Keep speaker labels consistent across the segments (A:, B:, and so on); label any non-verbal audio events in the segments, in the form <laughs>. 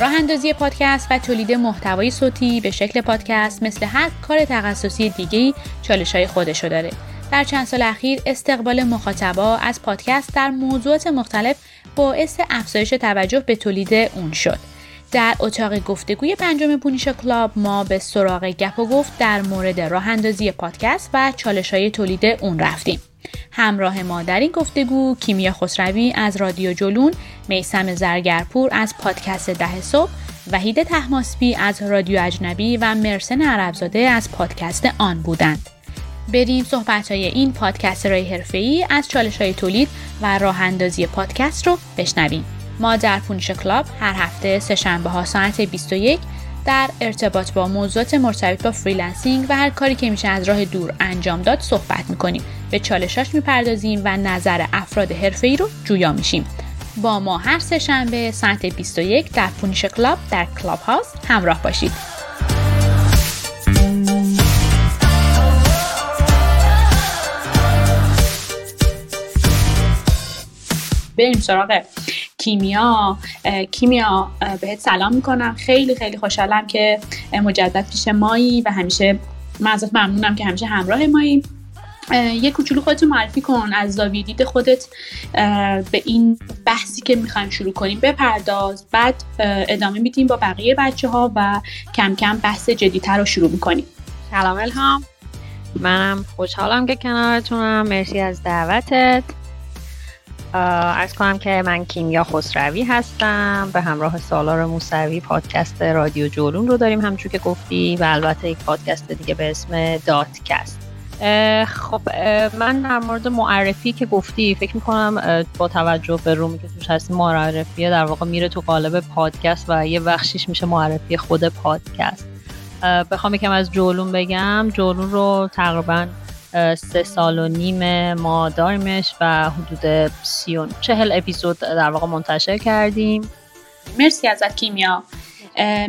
A: راه اندازی پادکست و تولید محتوای صوتی به شکل پادکست مثل هر کار تخصصی دیگه‌ای چالش‌های خودشو داره. در چند سال اخیر استقبال مخاطبا از پادکست در موضوعات مختلف باعث افزایش توجه به تولید اون شد. در اتاق گفتگوی پنجم پونیشا کلاب ما به سراغ گپ و گفت در مورد راه اندازی پادکست و چالش های تولید اون رفتیم. همراه ما در این گفتگو کیمیا خسروی از رادیو جلون، میسم زرگرپور از پادکست ده صبح، وحید طهماسبی از رادیو اجنبی و محسن عربزاده از پادکست آن بودند. بریم صحبت های این پادکسترای حرفه‌ای از چالش های تولید و راه اندازی پادکست رو بشنویم. ما در پونیشا کلاب هر هفته سه شنبه ها ساعت 21 در ارتباط با موضوعات مرتبط با freelancing و هر کاری که میشه از راه دور انجام داد صحبت می‌کنیم. به چالشاش می‌پردازیم و نظر افراد حرفه‌ای رو جویا میشیم. با ما هر سه شنبه ساعت 21 در پونیش کلاب در کلاب هاوس همراه باشید. بریم سراغ کیمیا کیمیا بهت سلام می‌کنم. خیلی خیلی خوشحالم که مجدد پیش مایی و همیشه من ازت ممنونم که همیشه همراه مایی. یه کوچولو خودت معرفی کن از زاویه دید خودت به این بحثی که می‌خوایم شروع کنیم بپرداز. بعد ادامه میدیم با بقیه بچه ها و کم کم بحث جدیتر رو شروع می‌کنیم.
B: سلام الهام. منم خوشحالم که کنارتونم. مرسی از دعوتت. ارز کنم که من کیمیا خسروی هستم. به همراه سالار موسوی پادکست رادیو جولون رو داریم همچون که گفتی و البته یک پادکست دیگه به اسم داتکست خب من در مورد معرفی که گفتی فکر می‌کنم با توجه به رومی که توش هستی معرفی در واقع میره تو قالب پادکست و یه بخشیش میشه معرفی خود پادکست. بخوام یکم از جولون بگم. جولون رو تقریبا سه سال و نیم ما داریمش و حدود سی چهل اپیزود در واقع منتشر کردیم.
A: مرسی ازت کیمیا.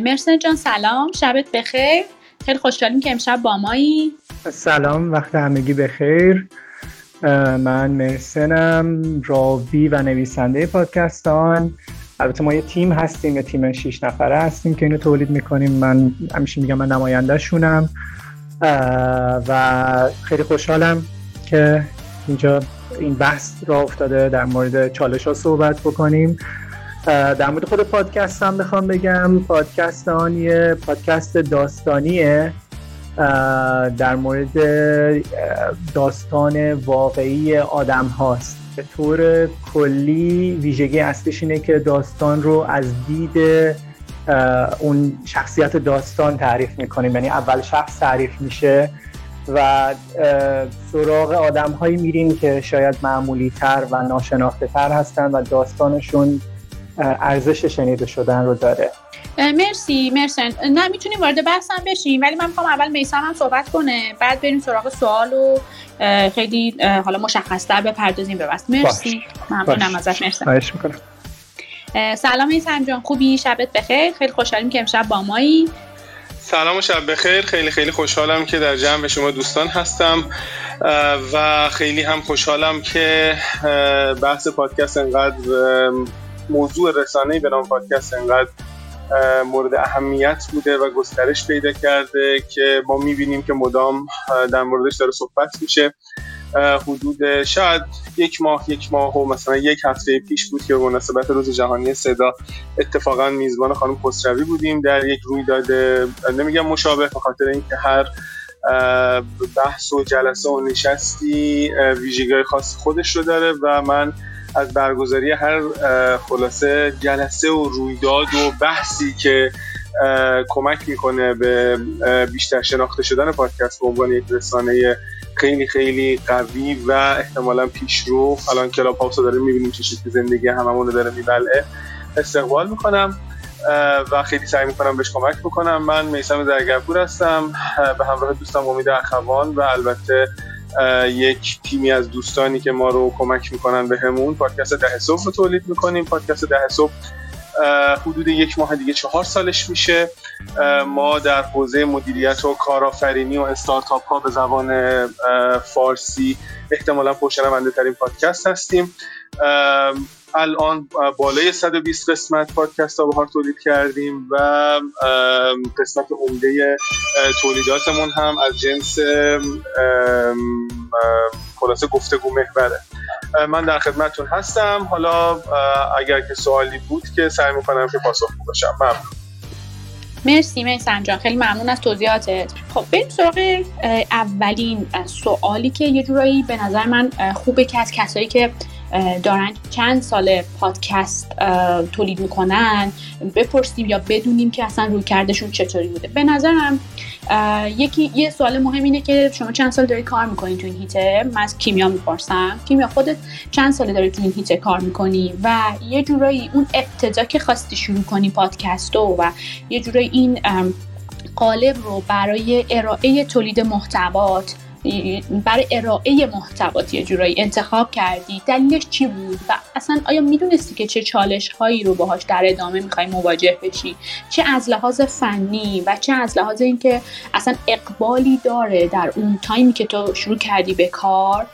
A: مرسن جان سلام. شبت بخیر. خیلی خوشحالیم که امشب با مایی.
C: سلام وقت همگی بخیر. من مرسنم راوی و نویسنده پادکستان. البته ما یه تیم هستیم یه تیم شیش نفره هستیم که اینو تولید می‌کنیم. من همیشه میگم من نماینده شونم و خیلی خوشحالم که اینجا این بحث را افتاده. در مورد چالش ها صحبت بکنیم. در مورد خود پادکست هم بخوام بگم پادکست آن یه پادکست داستانیه. در مورد داستان واقعی آدم هاست. به طور کلی ویژگی اصلیش اینه که داستان رو از دید اون شخصیت داستان تعریف می‌کنیم. یعنی اول شخص تعریف میشه و سراغ آدم هایی میریم که شاید معمولی تر و ناشناخته تر هستن و داستانشون ارزش شنیده شدن رو داره.
A: مرسی مرسن نه می‌تونیم وارد بحث هم بشیم ولی من می‌خوام اول میسم هم صحبت کنه. بعد بریم سراغ سوال و خیلی حالا مشخص تر بپردازیم به مرسی. ممنونم ازت. مرسی. سلام ایسم جان خوبی؟ شبت بخیر. خیلی خوشحالیم که امشب با مایی.
D: سلام و شب بخیر. خیلی خیلی خوشحالم که در جمع شما دوستان هستم. و خیلی هم خوشحالم که بحث پادکست انقدر موضوع رسانه به نام پادکست انقدر مورد اهمیت بوده و گسترش پیدا کرده که ما می‌بینیم که مدام در موردش داره صحبت میشه. حدود شاید یک ماه یک ماه و مثلا یک هفته پیش بود که به مناسبت روز جهانی صدا اتفاقا میزبان خانم خسروی بودیم. در یک رویداد نمیگم مشابه به خاطر اینکه هر بحث و جلسه و نشستی ویژگی خاص خودش رو داره و من از برگزاری هر خلاصه جلسه و رویداد و بحثی که کمک می‌کنه به بیشتر شناخته شدن پادکست به عنوان یک رسانه خیلی خیلی قوی و احتمالا پیشرو. الان کلاب هاوس رو داره می‌بینیم چه شکلی زندگی هممون رو داره میبلعه. استقبال می‌کنم و خیلی سعی می‌کنم بهش کمک بکنم. من میسم زرگرپور هستم به همراه دوستم امید اخوان و البته یک تیمی از دوستانی که ما رو کمک می‌کنن به همون پادکست ده صبح رو تولید می‌کنیم. پادکست ده صبح حدود یک ماه دیگه چهار سالش میشه. ما در حوزه مدیریت و کارآفرینی و استارتاپ ها به زبان فارسی احتمالا پرشنونده ترین پادکست هستیم. الان بالای 120 قسمت پادکست بهار تولید کردیم و قسمت عمده تولیداتمون هم از جنس خلاصه گفتگو محوره. من در خدمتتون هستم. حالا اگر که سوالی بود که سعی می‌کنم که پاسخ باشم. ممنون.
A: مرسی میسم جان خیلی ممنون از توضیحاتت. خب بریم سراغ اولین سوالی که یه جورایی به نظر من خوبه که از کسایی که دارن چند سال پادکست تولید می‌کنن بپرسیم یا بدونیم که اصلا روی کردشون چطوری بوده. به نظرم یکی یه سوال مهم اینه که شما چند سال داری کار می‌کنی تو این هیته؟ من از کیمیا می‌پرسم. کیمیا خودت چند سال داری تو این هیته کار می‌کنی؟ و یه جورایی اون ابتدا که خواستی شروع کنی پادکستو و یه جورایی این قالب رو برای ارائه تولید محتوات برای ارائه محتوات یه جورایی انتخاب کردی؟ دلیلش چی بود؟ و اصلا آیا می‌دونستی که چه چالش هایی رو باهاش در ادامه می‌خوای مواجه بشی؟ چه از لحاظ فنی و چه از لحاظ اینکه اصلا اقبالی داره در اون تایمی که تو شروع کردی به کار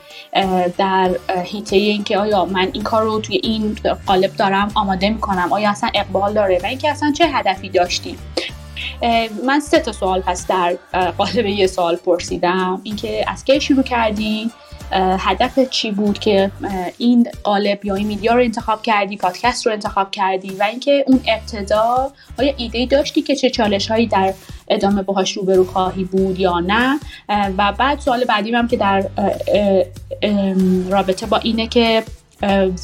A: در هیته اینکه آیا من این کار رو توی این قالب دارم آماده می‌کنم؟ آیا اصلا اقبال داره؟ و اینکه اصلا چه هدفی داشتی؟ من سه تا سوال پس در قالب یه سوال پرسیدم. اینکه از کی شروع کردی هدف چی بود که این قالب یا این میدیا رو انتخاب کردی پادکست رو انتخاب کردی و اینکه اون ابتدا آیا ایده داشتی که چه چالش هایی در ادامه باهاش روبرو خواهی بود یا نه؟ و بعد سوال بعدی هم که در رابطه با اینه که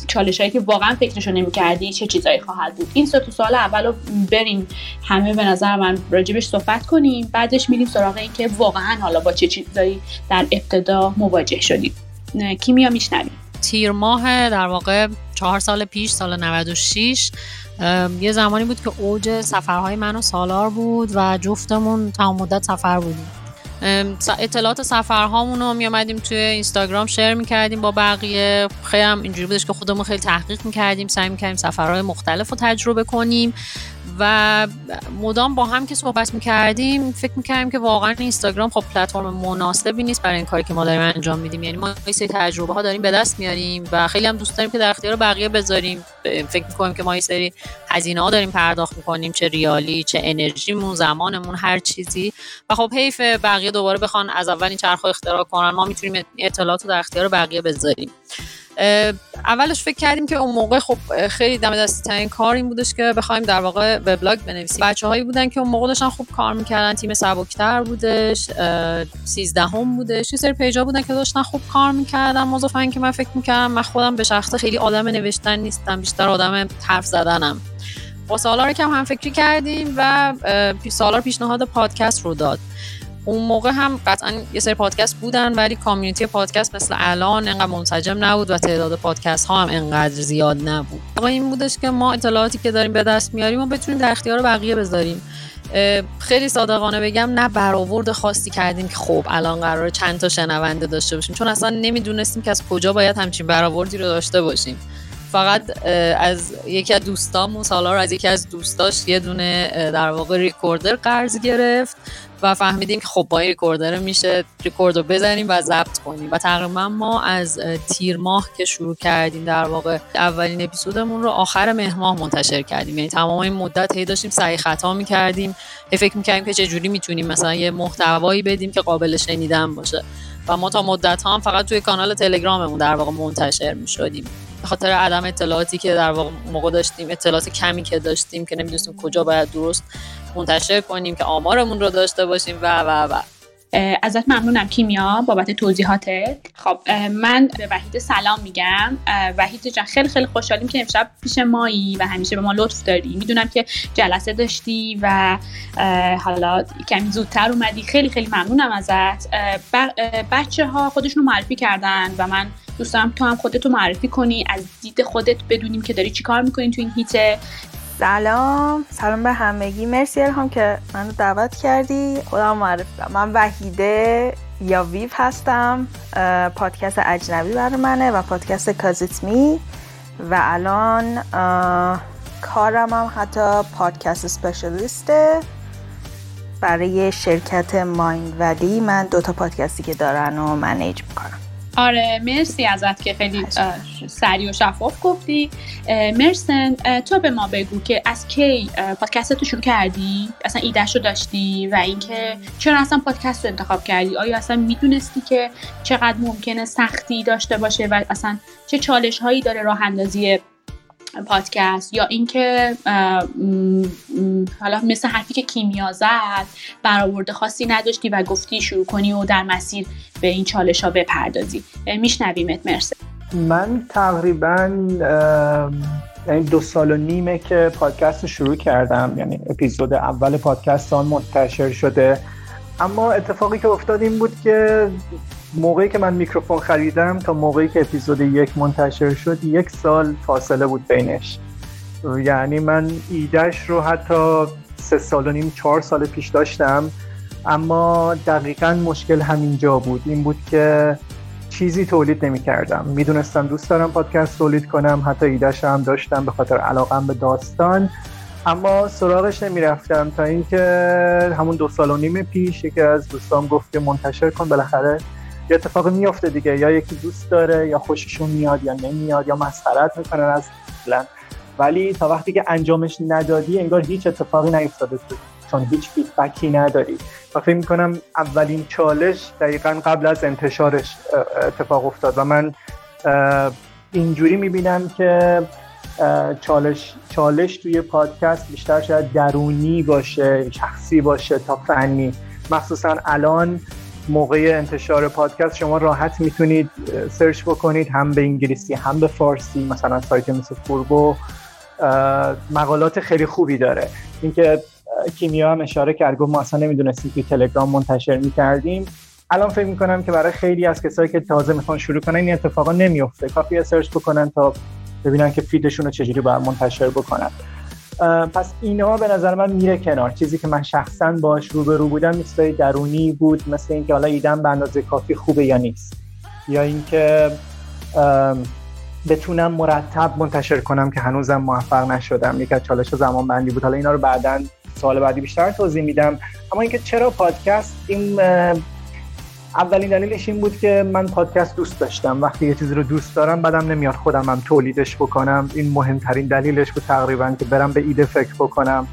A: چالش هایی که واقعا فکرشو نمی کردی چه چیزایی خواهد بود؟ این سه سال اول رو بریم. همه به نظر من راجبش صحبت کنیم. بعدش میریم سراغ این که واقعا حالا با چه چیزایی در ابتدا مواجه شدیم. کیمیا میشنویم
B: تیر ماه در واقع چهار سال پیش سال 96 یه زمانی بود که اوج سفرهای من و سالار بود و جفتمون تمام مدت سفر بودیم. اطلاعات سفرهامون رو می توی اینستاگرام شیر می‌کردیم با بقیه. خیلی هم اینجوری بودش که خودمون خیلی تحقیق می‌کردیم سعی می‌کردیم سفرهای مختلف رو تجربه کنیم. و مدام با هم که صحبت می‌کردیم فکر می‌کردیم که واقعا اینستاگرام خب پلتفرم مناسبی نیست برای این کاری که ما داریم انجام میدیم. یعنی ما یه سری تجربه ها داریم به دست میاریم و خیلی هم دوست داریم که در اختیار بقیه بذاریم. فکر می‌کنیم که ما یه سری هزینه ها داریم پرداخت می‌کنیم چه ریالی چه انرژیمون زمانمون هر چیزی. و خب حیف بقیه دوباره بخوان از اول این چرخ اختراع کنن ما می‌تونیم اطلاعات رو در اختیار بقیه بذاریم. اولش فکر کردیم که اون موقع خب خیلی دم دستی ترین کار این بودش که بخوایم در واقع وبلاگ بنویسیم. بچه هایی بودن که اون موقع داشتن خوب کار می‌کردن. تیم سبکتر بودش 13 هم بودش. یه سری پیجا بودن که داشتن خوب کار می‌کردن. مضافا که من فکر می‌کردم من خودم به شخص خیلی آدم نوشتن نیستم بیشتر آدم حرف زدنم. با سالار کم هم فکری کردیم و سالار پیشنهاد پادکست رو داد. اون موقع هم قطعا یه سری پادکست بودن ولی کامیونیتی پادکست مثل الان انقدر منسجم نبود و تعداد پادکست ها هم انقدر زیاد نبود. این بودش که ما اطلاعاتی که داریم به دست میاریم و بتونیم در اختیار بقیه بذاریم. خیلی صادقانه بگم نه برآورد خاصی کردیم که خب الان قرار چند تا شنونده داشته باشیم چون اصلا نمی‌دونستیم که از کجا باید همچین برآوردی رو داشته باشیم. فقط از یکی از دوستامون سالار از یکی از دوستاش یه دونه در واقع ریکوردر قرض گرفت و فهمیدیم که خب با این ریکوردر میشه ریکورد رو بزنیم و ضبط کنیم. و تقریبا ما از تیر ماه که شروع کردیم در واقع اولین اپیزودمون رو آخر مهر ماه منتشر کردیم. یعنی تمام این مدت هی داشتیم سعی خطا می‌کردیم. هی فکر می‌کردیم که چه جوری می‌تونیم مثلا یه محتوایی بدیم که قابل شنیدن باشه. و ما تا مدت ها هم فقط توی کانال تلگراممون در واقع منتشر می‌شدیم. خاطر عدم اطلاعاتی که در واقع موقع داشتیم اطلاعات کمی که داشتیم که نمی‌دونستیم کجا باید درست منتشر کنیم که آمارمون رو داشته باشیم و و و.
A: ازت ممنونم کیمیا بابت توضیحاتت. خب من به وحید سلام میگم. وحید جان خیلی خیلی خوشحالیم که امشب پیش مایی و همیشه به ما لطف داری. می‌دونم که جلسه داشتی و حالا کمی زودتر اومدی. خیلی خیلی ممنونم ازت. بچه ها خودشون رو معرفی کردن و من دوست دارم تو هم خودتو معرفی کنی. از دید خودت بدونیم که داری چی کار می‌کنی تو این هیته.
E: سلام. سلام به همگی. مرسی الهام که منو دعوت کردی. خودم معرفی من وحیده یا ویو هستم پادکست اجنبی برای منه و پادکست کازیت می و الان کارم هم حتی پادکست سپیشلیسته برای شرکت مایند ولی من دوتا پادکستی که دارن و منیج می‌کنم.
A: آره مرسی ازت که خیلی سریع و شفاف گفتی. مرسن تو به ما بگو که از کی پادکست رو شروع کردی؟ اصلا ایدهش رو داشتی و اینکه چرا اصلا پادکست رو انتخاب کردی؟ آیا اصلا می‌دونستی که چقدر ممکنه سختی داشته باشه و اصلا چه چالش هایی داره راه اندازی پادکست یا اینکه حالا مثل حرفی که کیمیا زد برآورده خاصی نداشتی و گفتی شروع کنی و در مسیر به این چالش ها بپردازی میشنویمت. مرسه
C: من تقریبا یعنی دو سال و نیمه که پادکست رو شروع کردم. یعنی اپیزود اول پادکست آن منتشر شده. اما اتفاقی که افتاد این بود که موقعی که من میکروفون خریدم تا موقعی که اپیزود یک منتشر شد یک سال فاصله بود بینش. یعنی من ایدهش رو حتی سه سال و نیم چهار سال پیش داشتم. اما دقیقا مشکل همینجا بود. این بود که چیزی تولید نمی کردم می‌دونستم دوست دارم پادکست تولید کنم حتی ایدهش هم داشتم به خاطر علاقم به داستان. اما سراغش نمی‌رفتم تا اینکه همون دو سال و نیم پیش یکی از دوستام گفت که منتشر کن بالاخره یه اتفاق میفته دیگه. یا یکی دوست داره یا خوششون میاد یا نمیاد یا مسخرت می‌کنن از مثلا ولی تا وقتی که انجامش ندادی انگار هیچ اتفاقی نیفتاده تو چون هیچ فیدبکی نداری. و فکر می‌کنم اولین چالش دقیقا قبل از انتشارش اتفاق افتاد. و من اینجوری می‌بینم که چالش چالش توی پادکست بیشتر شاید درونی باشه شخصی باشه تا فنی. مخصوصا الان موقع انتشار پادکست شما راحت می‌تونید search بکنید. هم به انگلیسی هم به فارسی مثلا سایت مثل فوربو. مقالات خیلی خوبی داره. اینکه کیمیا هم اشاره کرد گفت ما اصلا نمی‌دونستیم که تلگرام منتشر می‌کردیم. الان فکر می‌کنم که برای خیلی از کسایی که تازه می‌خوان شروع کنن این اتفاقا نمیفته کافیه search بکنن تا ببینن که feed شون رو چجوری باید منتشر بکنن. پس اینها به نظر من میره کنار. چیزی که من شخصا باش روبرو بودم مثل درونی بود مثل اینکه حالا ایدم به اندازه کافی خوبه یا نیست. یا اینکه بتونم مرتب منتشر کنم که هنوزم موفق نشدم. یک از چالش زمان بندی بود. حالا اینا رو بعدا سال بعدی بیشتر توضیح میدم. اما اینکه چرا پادکست این اولین دلیلش این بود که من پادکست دوست داشتم. وقتی یه چیزی رو دوست دارم بعدم نمیاد خودم هم تولیدش بکنم. این مهمترین دلیلش بود تقریبا که برم به ایده فکر بکنم.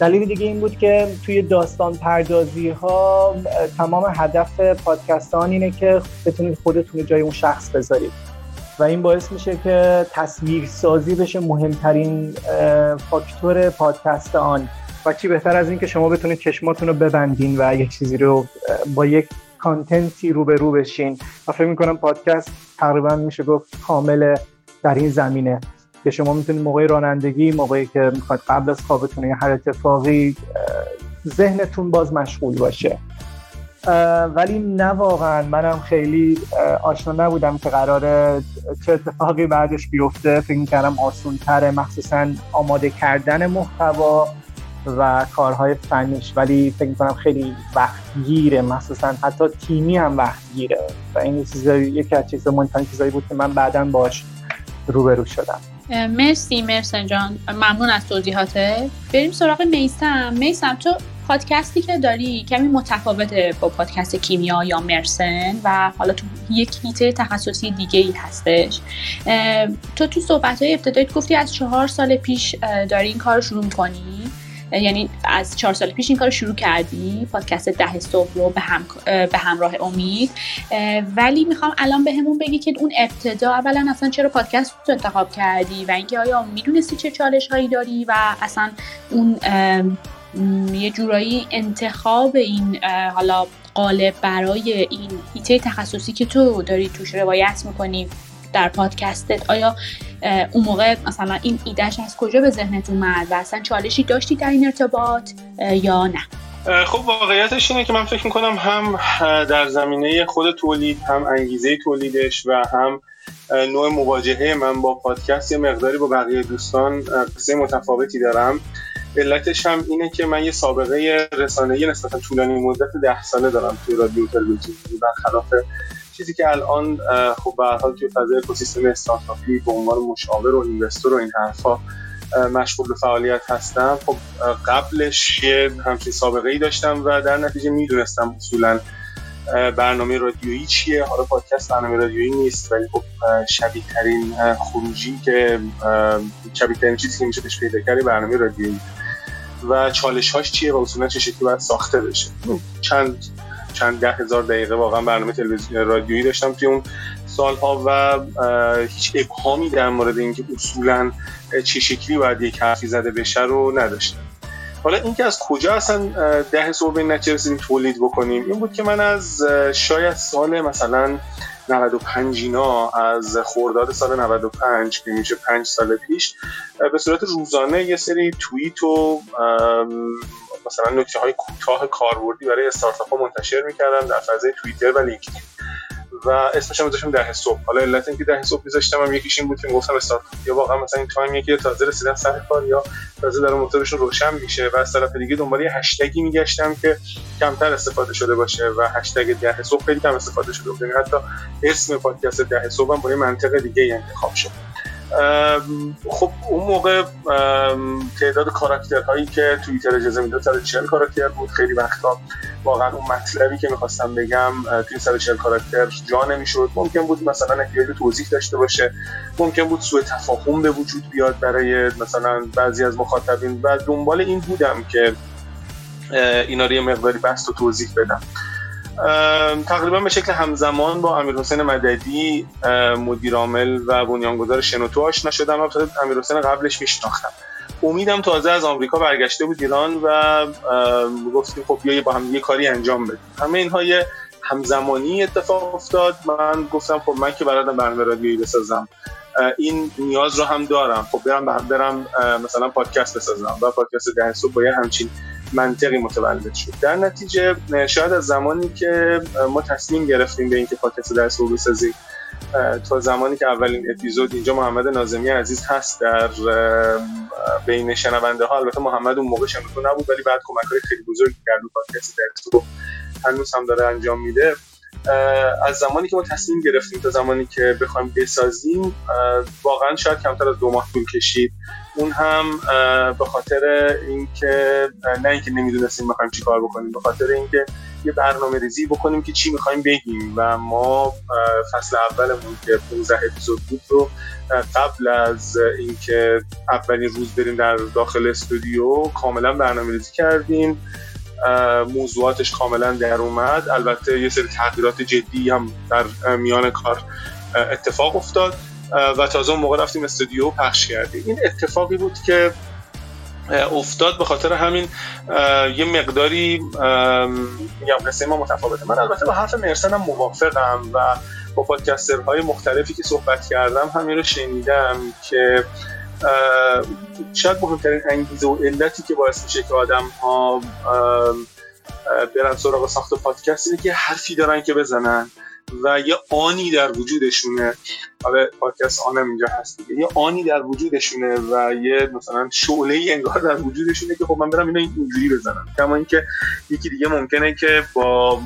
C: دلیل دیگه این بود که توی داستان پردازی ها تمام هدف پادکستان اینه که بتونید خودتون جای اون شخص بذارید. و این باعث میشه که تصویر سازی بشه مهمترین فاکتور پادکست آن. و چی بهتر از این که شما بتونید چشماتون رو ببندین و یک چیزی رو با یک کانتنتی رو به رو بشین. و فکر می‌کنم پادکست تقریبا میشه گفت کامل در این زمینه. که شما می‌تونید موقع رانندگی موقعی که می‌خواد قبل از خوابتون یا هر اتفاقی ذهنتون باز مشغول باشه. ولی نه واقعا. منم خیلی آشنا نبودم که قراره چه اتفاقی بعدش بیفته. فکر می‌کردم آسون تره مخصوصا آماده کردن محتوا. و کارهای فنیش ولی فکر می‌کنم خیلی وقت گیره مخصوصا حتی تیمی هم وقت گیره و این چیزایی یکی از چیز مهمترین چیزایی بود که من بعدا باش روبرو شدم.
A: مرسی مرسن جان. ممنون از توضیحاته بریم سراغ میسم. میسم تو پادکستی که داری کمی متفاوته با پادکست کیمیا یا مرسن و حالا تو یک هیته تخصصی دیگه ای هستش. تو تو صحبت های ابتدایت گفتی از چهار سال پیش داری این کار شروع کنی یعنی از چهار سال پیش این کار شروع کردی؟ پادکست ده صبح رو به, هم، به همراه امید. ولی می‌خوام الان بهمون همون بگی که اون ابتدا اولا اصلا چرا پادکست رو انتخاب کردی و اینکه آیا می‌دونستی چه چالش هایی داری و اصلا اون یه جورایی انتخاب این حالا قالب برای این هیته تخصصی که تو داری توش روایت می‌کنی در پادکستت. آیا اون موقع مثلا این ایدهش از کجا به ذهنت اومد و اصلا چالشی داشتی در این ارتباط یا نه؟
D: خب واقعیتش اینه که من فکر می‌کنم هم در زمینه خود تولید هم انگیزه تولیدش و هم نوع مواجهه من با پادکست یه مقداری با بقیه دوستان قصه متفاوتی دارم. علتش هم اینه که من یه سابقه رسانه‌ای نسبتا طولانی مدت ده ساله دارم توی رادیو تلویزیون برخلاف چیزی که الان خب به حال توی فضای اکوسیستم استارتاپی به عنوان مشاور و اینوستور و این حرفا مشغول به فعالیت هستم. خب قبلش یه همچین سابقه ای داشتم و در نتیجه می‌دونستم اصولا برنامه رادیویی چیه. حالا پادکست برنامه رادیویی نیست ولی خب شبیه ترین خروجی که شبیه ترین چیزی که میشه بهش پیدا کرد برنامه رادیویی. و چالش هاش چیه و اصولا چه شکلی باید ساخته بشه؟ چند چند ده هزار دقیقه واقعا برنامه تلویزیون رادیویی داشتم توی اون سالها و هیچ ابهامی در مورد اینکه اصولا چه شکلی باید یک حرفی زده بشه رو نداشتم. حالا اینکه از کجا اصلا ده صبح به نتیجه رسیدیم تولید بکنیم این بود که من از شاید سال مثلا 95 اینا از خورداد سال 95 که میشه 5 سال پیش به صورت روزانه یه سری توییت و مثلا نکته های کوتاه کاربردی برای استارتاپ ها منتشر می‌کردم در فضای توییتر و لینکدین. و اسمش هم میذاشتم ده صبح. حالا علت اینکه ده صبح میذاشتم هم یکیش این بود که گفتم استارتاپ یا واقعا مثلا این time که تازه رسیدن سر کار یا تازه داره موتورشون روشن میشه و از طرف دیگه دنبال یه هشتگی میگشتم که کمتر استفاده شده باشه و هشتگ ده صبح خیلی کم استفاده شده. بود یعنی حتی اسم پادکست ده صبح هم با یه منطق دیگه انتخاب شد خب اون موقع تعداد کاراکترهایی که توییتر اجازه می‌داد 140 کاراکتر بود. خیلی وقتا واقعا اون مطلبی که می‌خواستم بگم توی 140 کاراکتر جا نمی‌شد. ممکن بود مثلا احتیاج توضیح داشته باشه. ممکن بود سوء تفاهم به وجود بیاد برای مثلا بعضی از مخاطبین. و دنبال این بودم که اینا رو یه مقداری بست و توضیح بدم. تقریبا به شکل همزمان با امیر حسین مددی مدیر عامل و بنیانگذار شنوتو آشنا شدم. و امیر حسین قبلش میشناختم. امیدم تازه از آمریکا برگشته بود ایران و گفتیم خب بیا با هم یه کاری انجام بدیم. همه اینها یه همزمانی اتفاق افتاد. من گفتم خب من که برادم برنامه رادیویی بسازم. این نیاز رو هم دارم. خب برم برم مثلا پادکست بسازم و پادکست ده صبح باید همچین منطقی متولد شد. در نتیجه شاید از زمانی که ما تصمیم گرفتیم به اینکه پادکست درس رو بسازیم تا زمانی که اولین اپیزود اینجا محمد نازمی عزیز هست در بین شنونده ها. البته محمد اون موقع شنونده نبود ولی بعد کمک های خیلی بزرگی کرد پادکست درس رو هنوز هم داره انجام میده. از زمانی که ما تصمیم گرفتیم تا زمانی که بخوایم بسازیم واقعا شاید کمتر از دو ماه طول کشید. اون هم به خاطر اینکه نه اینکه نمی‌دونستیم چی کار بکنیم به خاطر اینکه یه برنامه ریزی بکنیم که چی می‌خوایم بگیم. و ما فصل اولمون که 15 اپیزود بود رو قبل از اینکه اولین روز بریم در داخل استودیو کاملا برنامه ریزی کردیم موضوعاتش کاملا در اومد. البته یه سری تغییرات جدی هم در میان کار اتفاق افتاد. و تازه اون موقع رفتیم استودیو پخش کردیم. این اتفاقی بود که افتاد به خاطر همین یه مقداری میگم قصه ما متفاوته. من البته با حرف مرسن هم موافقم و با پادکسترهای مختلفی که صحبت کردم همین رو شنیدم که شاید مهمترین انگیزه و علتی که باعث میشه که آدم ها برن سراغ ساخت پادکست اینه که حرفی دارن که بزنن. و یه آنی در وجودشونه. حالا پادکست آنم اینجا هست دیگه. یه آنی در وجودشونه و یه مثلا شعله ای انگار در وجودشونه که خب من برم اینو اینجوری بزنم. کما اینکه یکی دیگه ممکنه که با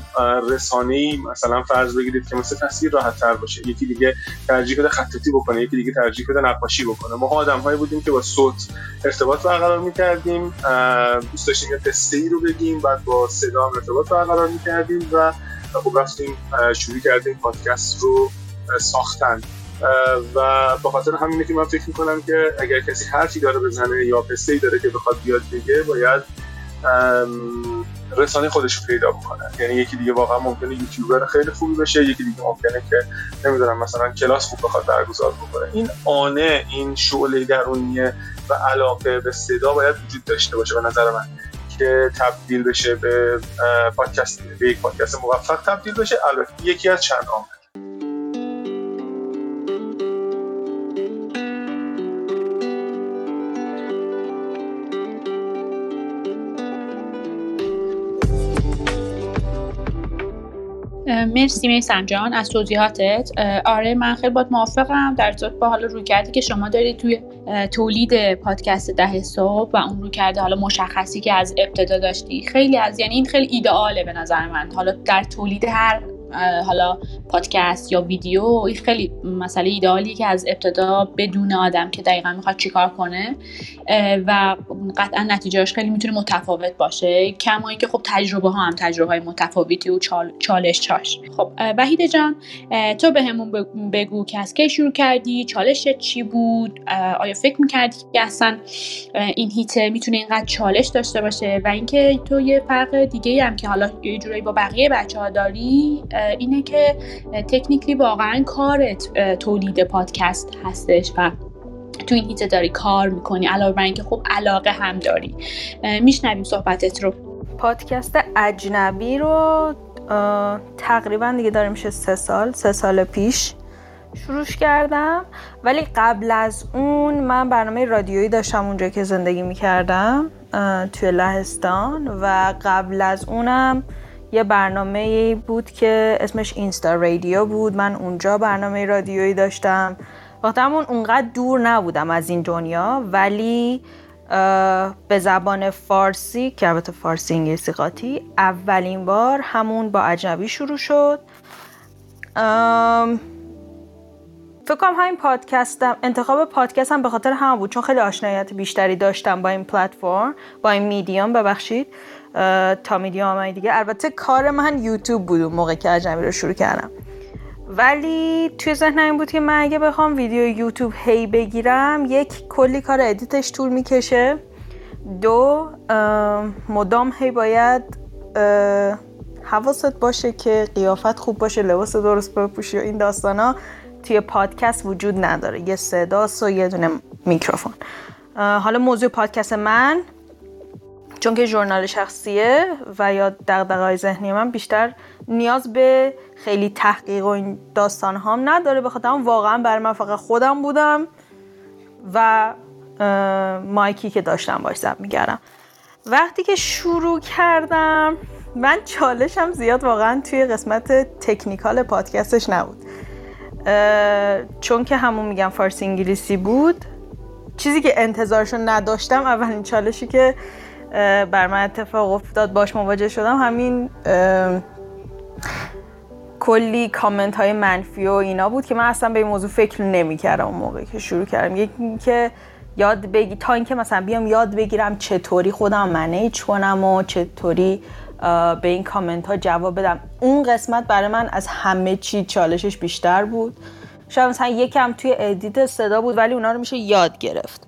D: رسانه ای مثلا فرض بگیرید که مثل تصویر راحت تر باشه. یکی دیگه ترجیح بده خطاطی بکنه یکی دیگه ترجیح بده نقاشی بکنه. ما آدم هایی بودیم که با صوت ارتباط برقرار می‌کردیم دوست داشتیم یه قصه ای رو بگیم بعد با صدا ارتباط برقرار می‌کردیم و خب رفتیم شروع کردیم پادکست رو ساختن. و به خاطر همینه که من فکر می‌کنم که اگر کسی حرفی داره بزنه یا قصه ای داره که بخواد بیاد بگه باید رسانه خودش رو پیدا بکنه. یعنی یکی دیگه واقعا ممکنه یوتیوبر خیلی خوبی بشه یکی دیگه ممکنه که نمی‌دونم مثلا کلاس خوب بخواد برگزار بکنه. این آنه این شعله درونیه و علاقه به صدا باید وجود داشته باشه به نظر من. که تبدیل بشه به پادکست به یک پادکست موفق تبدیل بشه. البته یکی از چند عامل
A: مرسی میسم جان از توضیحاتت. آره من خیلی باید موافقم. در ارتباط با حالا روی کردی که شما دارید توی تولید پادکست ده صبح و اون روی کرده حالا مشخصی که از ابتدا داشتی. خیلی از یعنی این خیلی ایدئاله به نظر من. حالا در تولید هر حالا پادکست یا ویدیو این خیلی مسئله ایدئالی که از ابتدا بدون آدم که دقیقا می‌خواد چیکار کنه. و قطعا نتیجهش خیلی می‌تونه متفاوت باشه. کما که خب تجربه ها هم تجربه های متفاوتی و چالش چاش. خب وحید جان تو به همون بگو که از کی شروع کردی؟ چالش چی بود؟ آیا فکر می‌کردی که اصلا این هیته می‌تونه اینقدر چالش داشته باشه؟ و اینکه تو یه فرق دیگه هم که حالا یه جورایی با بقیه بچه ها داری اینه که تکنیکلی واقعا کارت تولید پادکست هستش و تو این هیته داری کار می‌کنی علاوه بر اینکه خب علاقه هم داری. میشنویم صحبتت رو.
E: پادکست اجنبی رو تقریبا دیگه داره میشه سه سال سه سال پیش شروعش کردم. ولی قبل از اون من برنامه رادیویی داشتم اونجا که زندگی می‌کردم توی لهستان و قبل از اونم یه برنامه بود که اسمش اینستا رادیو بود. من اونجا برنامه رادیویی داشتم. وقتی همون اونقدر دور نبودم از این دنیا ولی به زبان فارسی که البته فارسی انگلیسی قاطی اولین بار همون با اجنبی شروع شد. فکر کنم همین پادکستم انتخاب پادکستم به خاطر همین بود چون خیلی آشناییت بیشتری داشتم با این پلتفرم با این میدیوم ببخشید. تا میدیوم دیگه. البته کار من یوتیوب بود موقع که اجنبی رو شروع کردم. ولی توی ذهنم این بود که من اگه بخوام ویدیو یوتیوب هی بگیرم یک کلی کار ادیتش طول می‌کشه. دو مدام هی باید حواست باشه که قیافت خوب باشه لباس درست بپوشی و این داستانا توی پادکست وجود نداره. یه صداست و یه دونه میکروفون. حالا موضوع پادکست من چون که ژورنال شخصیه و یا دغدغه‌های ذهنی من بیشتر نیاز به خیلی تحقیق و این داستان هم نداره بخاطر واقعا برای من فقط خودم بودم و مایکی که داشتم باش زب میگردم وقتی که شروع کردم من چالشم زیاد واقعا توی قسمت تکنیکال پادکستش نبود. چون که همون میگم فارسی انگلیسی بود چیزی که انتظارشو نداشتم اولین چالشی که بر من اتفاق افتاد باش مواجه شدم. همین کلی کامنت های منفی و اینا بود که من اصلا به این موضوع فکر نمی کردم اون موقع که شروع کردم. یکی که یاد بگی تا اینکه مثلا بیام یاد بگیرم چطوری خودم manage کنم و چطوری به این کامنت ها جواب بدم. اون قسمت برای من از همه چی چالشش بیشتر بود. شاید مثلا یکم توی ادیت صدا بود ولی اونا رو میشه یاد گرفت.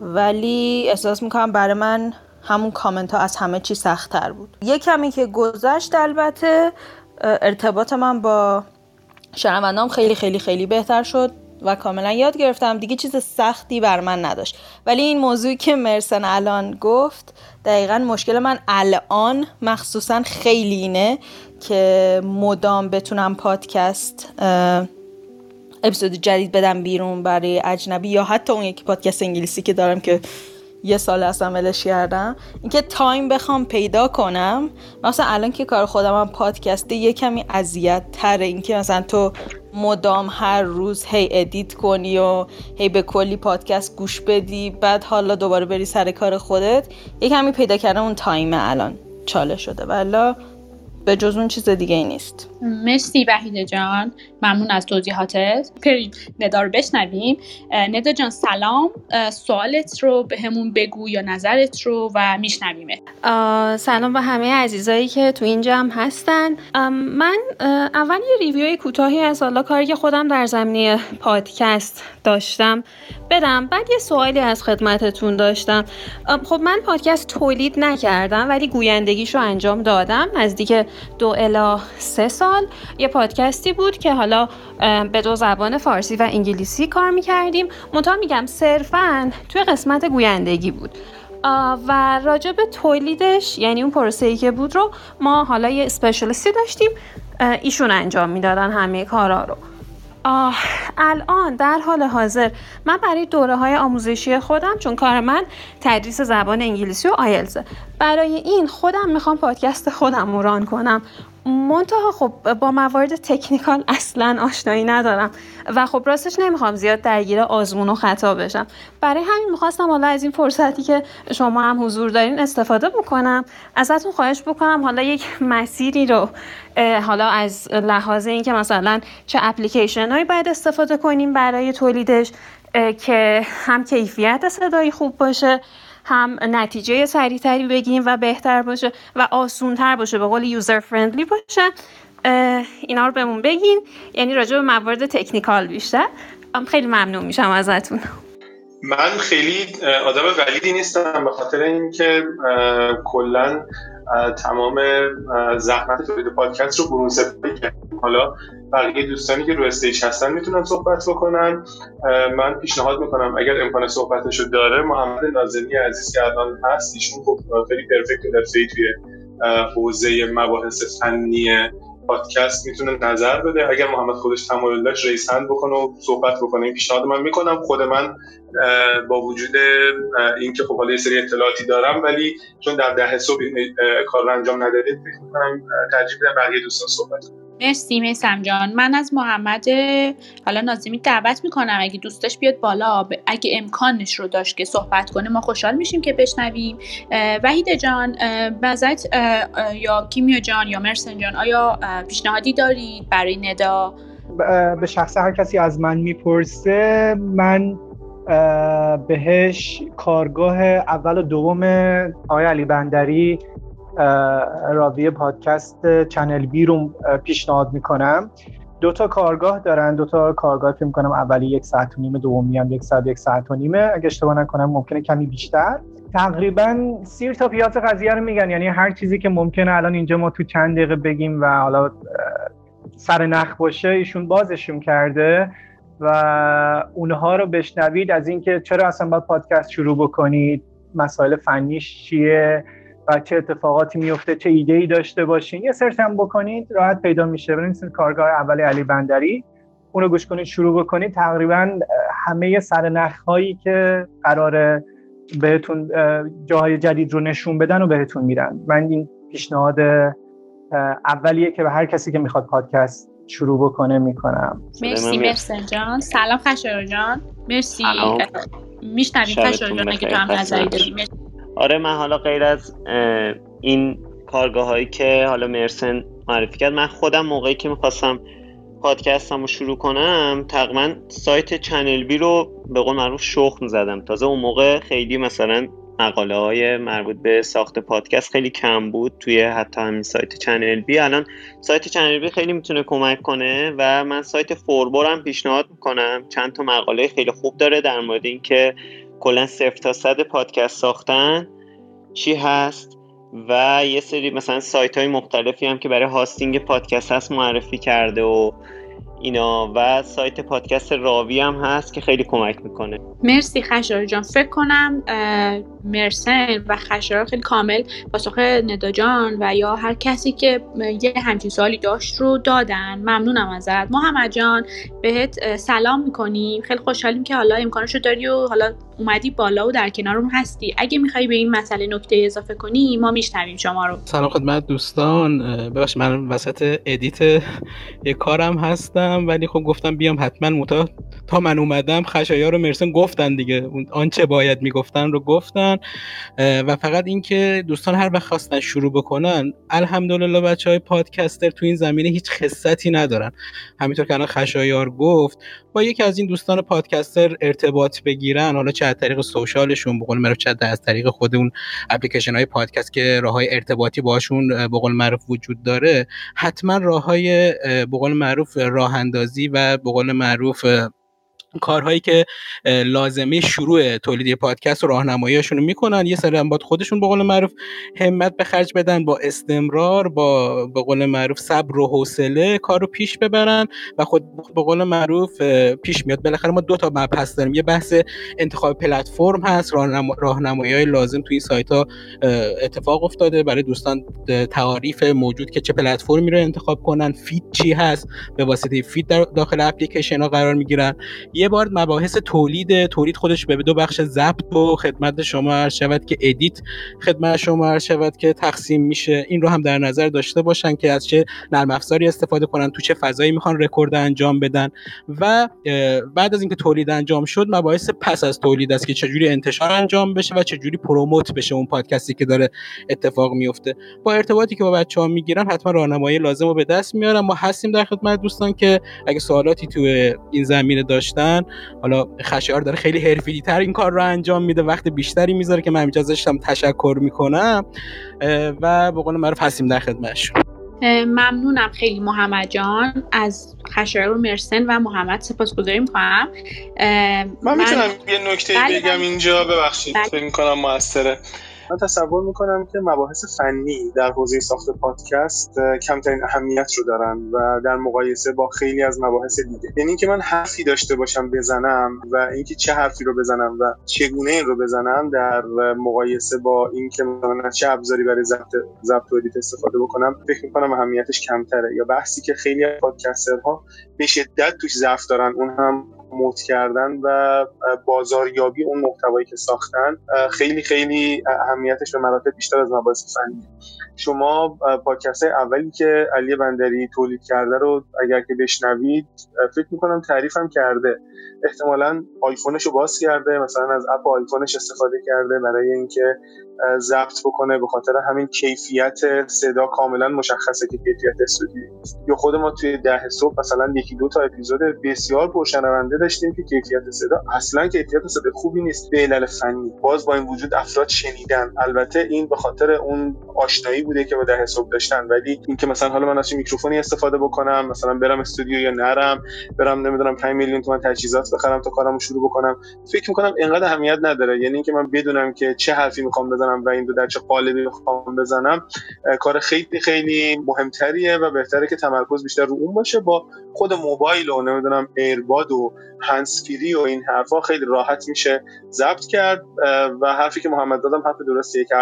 E: ولی احساس می‌کنم برای من همون کامنت ها از همه چی سختتر بود. یه کمی که گذشت البته ارتباط من با شنوندام خیلی خیلی خیلی بهتر شد و کاملا یاد گرفتم. دیگه چیز سختی بر من نداشت. ولی این موضوعی که مرسن الان گفت دقیقا مشکل من الان مخصوصا خیلی اینه که مدام بتونم پادکست اپیزود جدید بدم بیرون برای اجنبی یا حتی اون یکی پادکست انگلیسی که دارم که یه سال اصلا ولش کردم. اینکه تایم بخوام پیدا کنم مثلا الان که کار خودم هم پادکسته یه کمی اذیت تره اینکه مثلا تو مدام هر روز هی ادیت کنی و هی به کلی پادکست گوش بدی بعد حالا دوباره بری سر کار خودت یه کمی پیدا کردم اون time الان چاله شده. ولی به جز اون چیز دیگه ای نیست.
A: مرسی وحیده جان. ممنون از توضیحاتت. بریم ندا رو بشنویم. ندا جان سلام. سوالت رو به همون بگو یا نظرت رو و میشنویم
F: سلام به همه عزیزایی که تو این جمع هستن. من اول یه ریویوی کوتاهی از حالا کاری که خودم در زمینه پادکست داشتم بدم. بعد یه سوالی از خدمتتون داشتم. خب من پادکست تولید نکردم ولی گویندگیشو انجام دادم. نزدیک دو الا سه سال. یه پادکستی بود که حالا به دو زبان فارسی و انگلیسی کار می‌کردیم. منتها میگم صرفا توی قسمت گویندگی بود. و راجع به تولیدش یعنی اون پروسه که بود رو ما حالا یه اسپشیالیستی داشتیم. ایشون انجام می‌دادن همه کارا رو. آه الان در حال حاضر من برای دوره های آموزشی خودم چون کار من تدریس زبان انگلیسی و آیلزه برای این خودم می‌خوام پادکست خودم ران کنم. منتها خب با موارد تکنیکال اصلا آشنایی ندارم و خب راستش نمی‌خوام زیاد درگیر آزمون و خطا بشم. برای همین می‌خواستم حالا از این فرصتی که شما هم حضور دارین استفاده بکنم ازتون خواهش بکنم حالا یک مسیری رو حالا از لحاظ اینکه مثلا چه اپلیکیشن هایی باید استفاده کنیم برای تولیدش که هم کیفیت صدایی خوب باشه هم نتیجه سریعتری بگیم و بهتر باشه و آسونتر باشه به قول یوزر فرندلی باشه. اینا رو بهمون بگین. یعنی راجع به موارد تکنیکال بیشتر. خیلی ممنون میشم ازتون.
D: من خیلی آدم ولیدی نیستم به خاطر اینکه کلا تمام زحمت تولید پادکست رو برون سپاری کردیم حالا بقیه دوستانی که رو استیج هستن می‌تونن صحبت بکنن. من پیشنهاد می‌کنم اگر امکان صحبتش رو داره محمد نازمی عزیز که الان هست ایشون خب خیلی پرفکت و توی حوزه مباحث فنی پادکست می‌تونه نظر بده. اگر محمد خودش تمایل داشت ریسند بکنه و صحبت بکنه. این پیشنهاد من می‌کنم. خود من با وجود اینکه خب حالا یه سری اطلاعاتی دارم ولی چون در ده صبح کار رو انجام ندادید فکر می‌کنم ترجیح بدم بقیه دوستان صحبت
A: مرسی میسم جان. من از محمد حالا نازمی دعوت می‌کنم. اگه دوستش بیاد بالا. اگه امکانش رو داشت که صحبت کنه ما خوشحال میشیم که بشنویم. وحید جان بزت یا کیمیا جان یا مرسن جان آیا پیشنهادی دارید برای ندا؟
C: به شخص هر کسی از من می‌پرسه من بهش کارگاه اول و دوم آقای علی بندری راوی پادکست چنل بی رو پیشنهاد می‌کنم. دو تا کارگاه دارن. دو تا کارگاه فکر می‌کنم اولی یک ساعت و نیم دومی هم یک ساعت یک ساعت و نیمه. اگه اشتباه نکنم ممکنه کمی بیشتر. تقریبا سیر تا پیاز قضیه رو میگن. یعنی هر چیزی که ممکنه الان اینجا ما تو چند دقیقه بگیم و حالا سر نخ باشه ایشون بازشون کرده و اونها رو بشنوید. از اینکه چرا اصلا باید پادکست شروع بکنید مسائل فنیش چیه و چه اتفاقاتی میفته چه ایده ای داشته باشین. یه سرچ هم بکنید راحت پیدا میشه. بنویسید کارگاه اول علی بندری. اونو گوش کنید شروع بکنید. تقریبا همه سرنخ هایی که قراره بهتون جاهای جدید رو نشون بدن و بهتون میرن. من این پیشنهاد اولیه که به هر کسی که می‌خواد پادکست شروع بکنه می‌کنم.
A: مرسی مرسن جان. سلام خشایار جان. مرسی. میشنویم خشایار جان اگه تو هم نظری داری.
G: آره من حالا غیر از این کارگاه هایی که حالا مرسن معرفی کرد من خودم موقعی که می‌خواستم پادکستم رو شروع کنم تقریبا سایت چنل بی رو به قول معروف شخم زدم. تازه اون موقع خیلی مثلا مقاله های مربوط به ساخت پادکست خیلی کم بود توی حتی همین سایت چنل بی. الان سایت چنل بی خیلی می‌تونه کمک کنه و من سایت فوربو هم پیشنهاد می‌کنم. چند تا مقاله خیلی خوب داره در مورد اینکه کلا صفر تا صد پادکست ساختن چی هست؟ و یه سری مثلا سایت های مختلفی هم که برای hosting پادکست هست معرفی کرده و اینا. و سایت پادکست راوی هم هست که خیلی کمک می‌کنه.
A: مرسی خشار جان. فکر کنم مرسن و خشار خیلی کامل پاسخ ندا جان و یا هر کسی که یه همچین سوالی داشت رو دادن. ممنونم ازت. محمد جان بهت سلام می‌کنیم. خیلی خوشحالیم که حالا امکانش رو داری و حالا اومدی بالا و در کنارمون هستی. اگه می‌خوای به این مسئله نکته اضافه کنی ما میشنویم شما رو.
H: سلام خدمت دوستان. ببخشید من وسط ادیت <laughs> یه کارم هستم ولی خب گفتم بیام حتما متا تا من اومدم خشایا رو مرسن گفتن دیگه. آنچه باید می‌گفتن رو گفتن. و فقط اینکه دوستان هر وقت خواستن شروع بکنن الحمدلله بچه های پادکستر تو این زمینه هیچ خصتی ندارن. همینطور که الان خشایار گفت با یکی از این دوستان پادکستر ارتباط بگیرن حالا چه از طریق سوشالشون به قول معروف چه از طریق خود اون اپلیکیشن های پادکست که راه های ارتباطی باشون به قول معروف وجود داره. حتما راه های به معروف راه اندازی و به قول معروف کارهایی که لازمه شروع تولید پادکست و راهنماییشون رو می‌کنن یه سری باید خودشون به قول معروف همت به خرج بدن با استمرار با به قول معروف صبر و حوصله کار رو پیش ببرن و خود به قول معروف پیش میاد. بالاخره ما دو تا مبحث داریم. یه بحث انتخاب پلتفرم هست راهنمایی های لازم توی این سایت ها اتفاق افتاده. برای دوستان تعاریف موجود که چه پلتفرمی رو انتخاب کنن فید چی هست به واسطه فید داخل اپلیکیشن ها قرار می‌گیرن. یه بار مباحث تولید تولید خودش به دو بخش ضبط و خدمت شما عرض شود که ادیت خدمت شما عرض شود که تقسیم میشه. این رو هم در نظر داشته باشن که از چه نرم افزاری استفاده کنن تو چه فضایی می‌خوان رکورد انجام بدن. و بعد از اینکه تولید انجام شد مباحث پس از تولید است که چجوری انتشار انجام بشه و چجوری پروموت بشه اون پادکستی که داره اتفاق میفته. با ارتباطی که با بچه ها می‌گیرن حتما راهنمایی لازم رو به دست میارن ما هستیم در خدمت دوستان که اگه سوالاتی تو این زمینه داشتن حالا خشیار داره خیلی حرفی تر این کار رو انجام میده وقت بیشتری می‌ذاره که من اینجا ازشم تشکر می‌کنم. و به قول معروف هستیم در خدمتشون.
A: ممنونم خیلی محمد جان. از خشایار و مرسن و محمد سپاسگزاری می‌کنم.
D: من می‌تونم یه نکته بله بگم بله. اینجا؟ ببخشید بله. فکر می‌کنم موثره. من تصور می‌کنم که مباحث فنی در حوزه ساخت پادکست کمترین اهمیت رو دارن و در مقایسه با خیلی از مباحث دیگه. یعنی اینکه من حرفی داشته باشم بزنم و اینکه چه حرفی رو بزنم و چگونه این رو بزنم در مقایسه با اینکه من چه ابزاری برای ضبط ضبط و استفاده بکنم فکر می‌کنم اهمیتش کمتره. یا بحثی که خیلی از پادکسترها به شدت توش ضعف دارن اون هم موت کردن و بازاریابی اون محتوایی که ساختن خیلی خیلی اهمیتش به مراتب بیشتر از مباحث فنی. شما پادکست اولی که علی بندری تولید کرده رو اگر که بشنوید فکر می‌کنم تعریفم کرده. احتمالا آیفونش رو باز کرده مثلا از اپ آیفونش استفاده کرده برای اینکه ضبط بکنه به خاطر همین کیفیت صدا کاملا مشخصه که کیفیت استودیو. یا خود ما توی ده صبح مثلا یکی دو تا اپیزود بسیار پرشنونده داشتیم که کیفیت صدا اصلا کیفیت صدا خوبی نیست به علل فنی. باز با این وجود افراد شنیدن. البته این به خاطر اون آشنایی بوده که با ده صبح داشتن. ولی اینکه مثلا حالا من از میکروفونی استفاده بکنم مثلا برم استودیو یا نرم برم نمی‌دونم 5 میلیون تومن تجهیزات بخرم تا کارمو شروع بکنم. فکر می‌کنم اینقدر اهمیت نداره. یعنی اینکه من بدونم که چه حرفی می‌خوام بزنم و این دو در چه قالبی می‌خوام بزنم کار خیلی خیلی مهمتریه و بهتره که تمرکز بیشتر رو اون باشه. با خود موبایل و نمی‌دونم ایرباد و هنسفری و این حرفا خیلی راحت میشه ضبط کرد. و حرفی که محمد دادم حرف درستیه که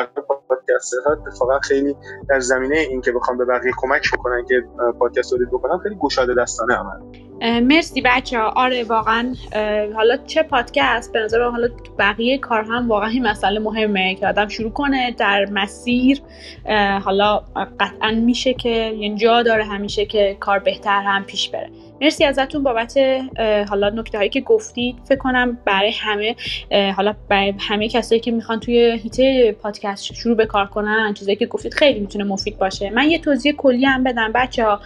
D: پادکست اتفاقا خیلی در زمینه این که بخوام به بقیه کمک بکنن که پادکست تولید بکنن خیلی گشاده دستانه عمل.
A: مرسی بچه ها. آره واقعا حالا چه پادکست؟ به نظر حالا بقیه کار هم واقعا این مسئله مهمه که آدم شروع کنه در مسیر حالا قطعا میشه که یعنی جا داره همیشه که کار بهتر هم پیش بره. مرسی ازتون بابت حالا نکته هایی که گفتید. فکر کنم برای همه حالا برای همه کسایی که می‌خوان توی هیته پادکست شروع به کار کنن چیزایی که گفتید خیلی می‌تونه مفید باشه. من یه توضیح کلی هم بدم. بچه ها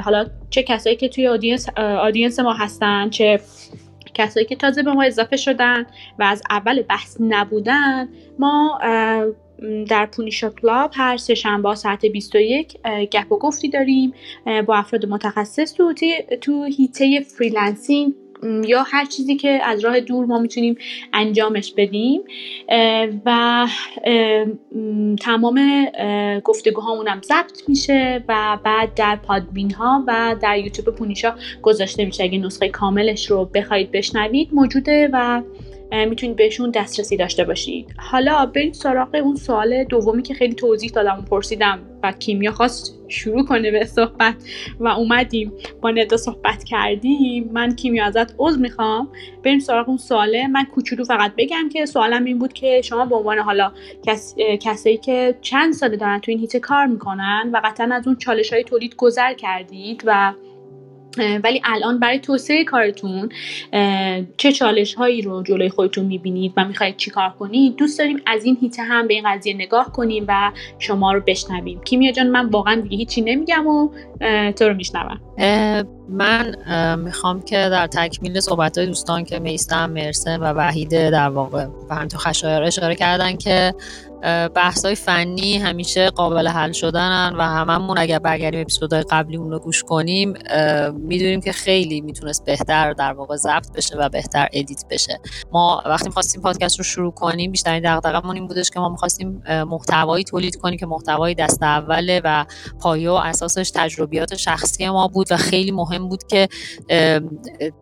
A: حالا چه کسایی که توی audience, audience ما هستن چه کسایی که تازه به ما اضافه شدن و از اول بحث نبودن ما در پونیشا کلاب هر سه شنبه ساعت 21 گپ و گفتی داریم با افراد متخصص تو تو حیطه freelancing یا هر چیزی که از راه دور ما می‌تونیم انجامش بدیم. و تمام گفتگوهامون هم ضبط میشه و بعد در پادبین ها و در یوتیوب پونیشا گذاشته میشه. اگه نسخه کاملش رو بخواید بشنوید موجوده و می‌تونید بهشون دسترسی داشته باشید حالا برید سراغ اون سوال دومی که خیلی توضیح دادم و پرسیدم و کیمیا خواست شروع کنه به صحبت و اومدیم. با ندا صحبت کردیم. من کیمیا ازت عضو می‌خوام. بریم سراغ اون سواله من کوچولو فقط بگم که سوالم این بود که شما به عنوان حالا کس، کسایی که چند ساله دارن تو این هیته کار می‌کنن و قطعا از اون چالش های تولید گذر کردید و ولی الان برای توسعه کارتون چه چالش هایی رو جلوی خودتون می‌بینید و می‌خواید چیکار کنید؟ دوست داریم از این هیته هم به این قضیه نگاه کنیم و شما رو بشنویم. کیمیا جان من واقعا دیگه هیچی نمیگم و تو رو میشنوم.
B: من می‌خوام که در تکمیل صحبت های دوستان که میستم مرسن و وحیده در واقع تو خشایار اشاره کردن که بحث های فنی همیشه قابل حل شدنن و هممون اگر برگردیم قبلی اون رو گوش کنیم می‌دونیم که خیلی می‌تونست بهتر در واقع ضبط بشه و بهتر ادیت بشه. ما وقتی خواستیم پادکست رو شروع کنیم بیشترین دغدغه‌مون این بودش که ما می‌خواستیم محتوایی تولید کنیم که محتوای دست اوله و پایه و اساسش تجربیات شخصی ما بود و خیلی مهم بود که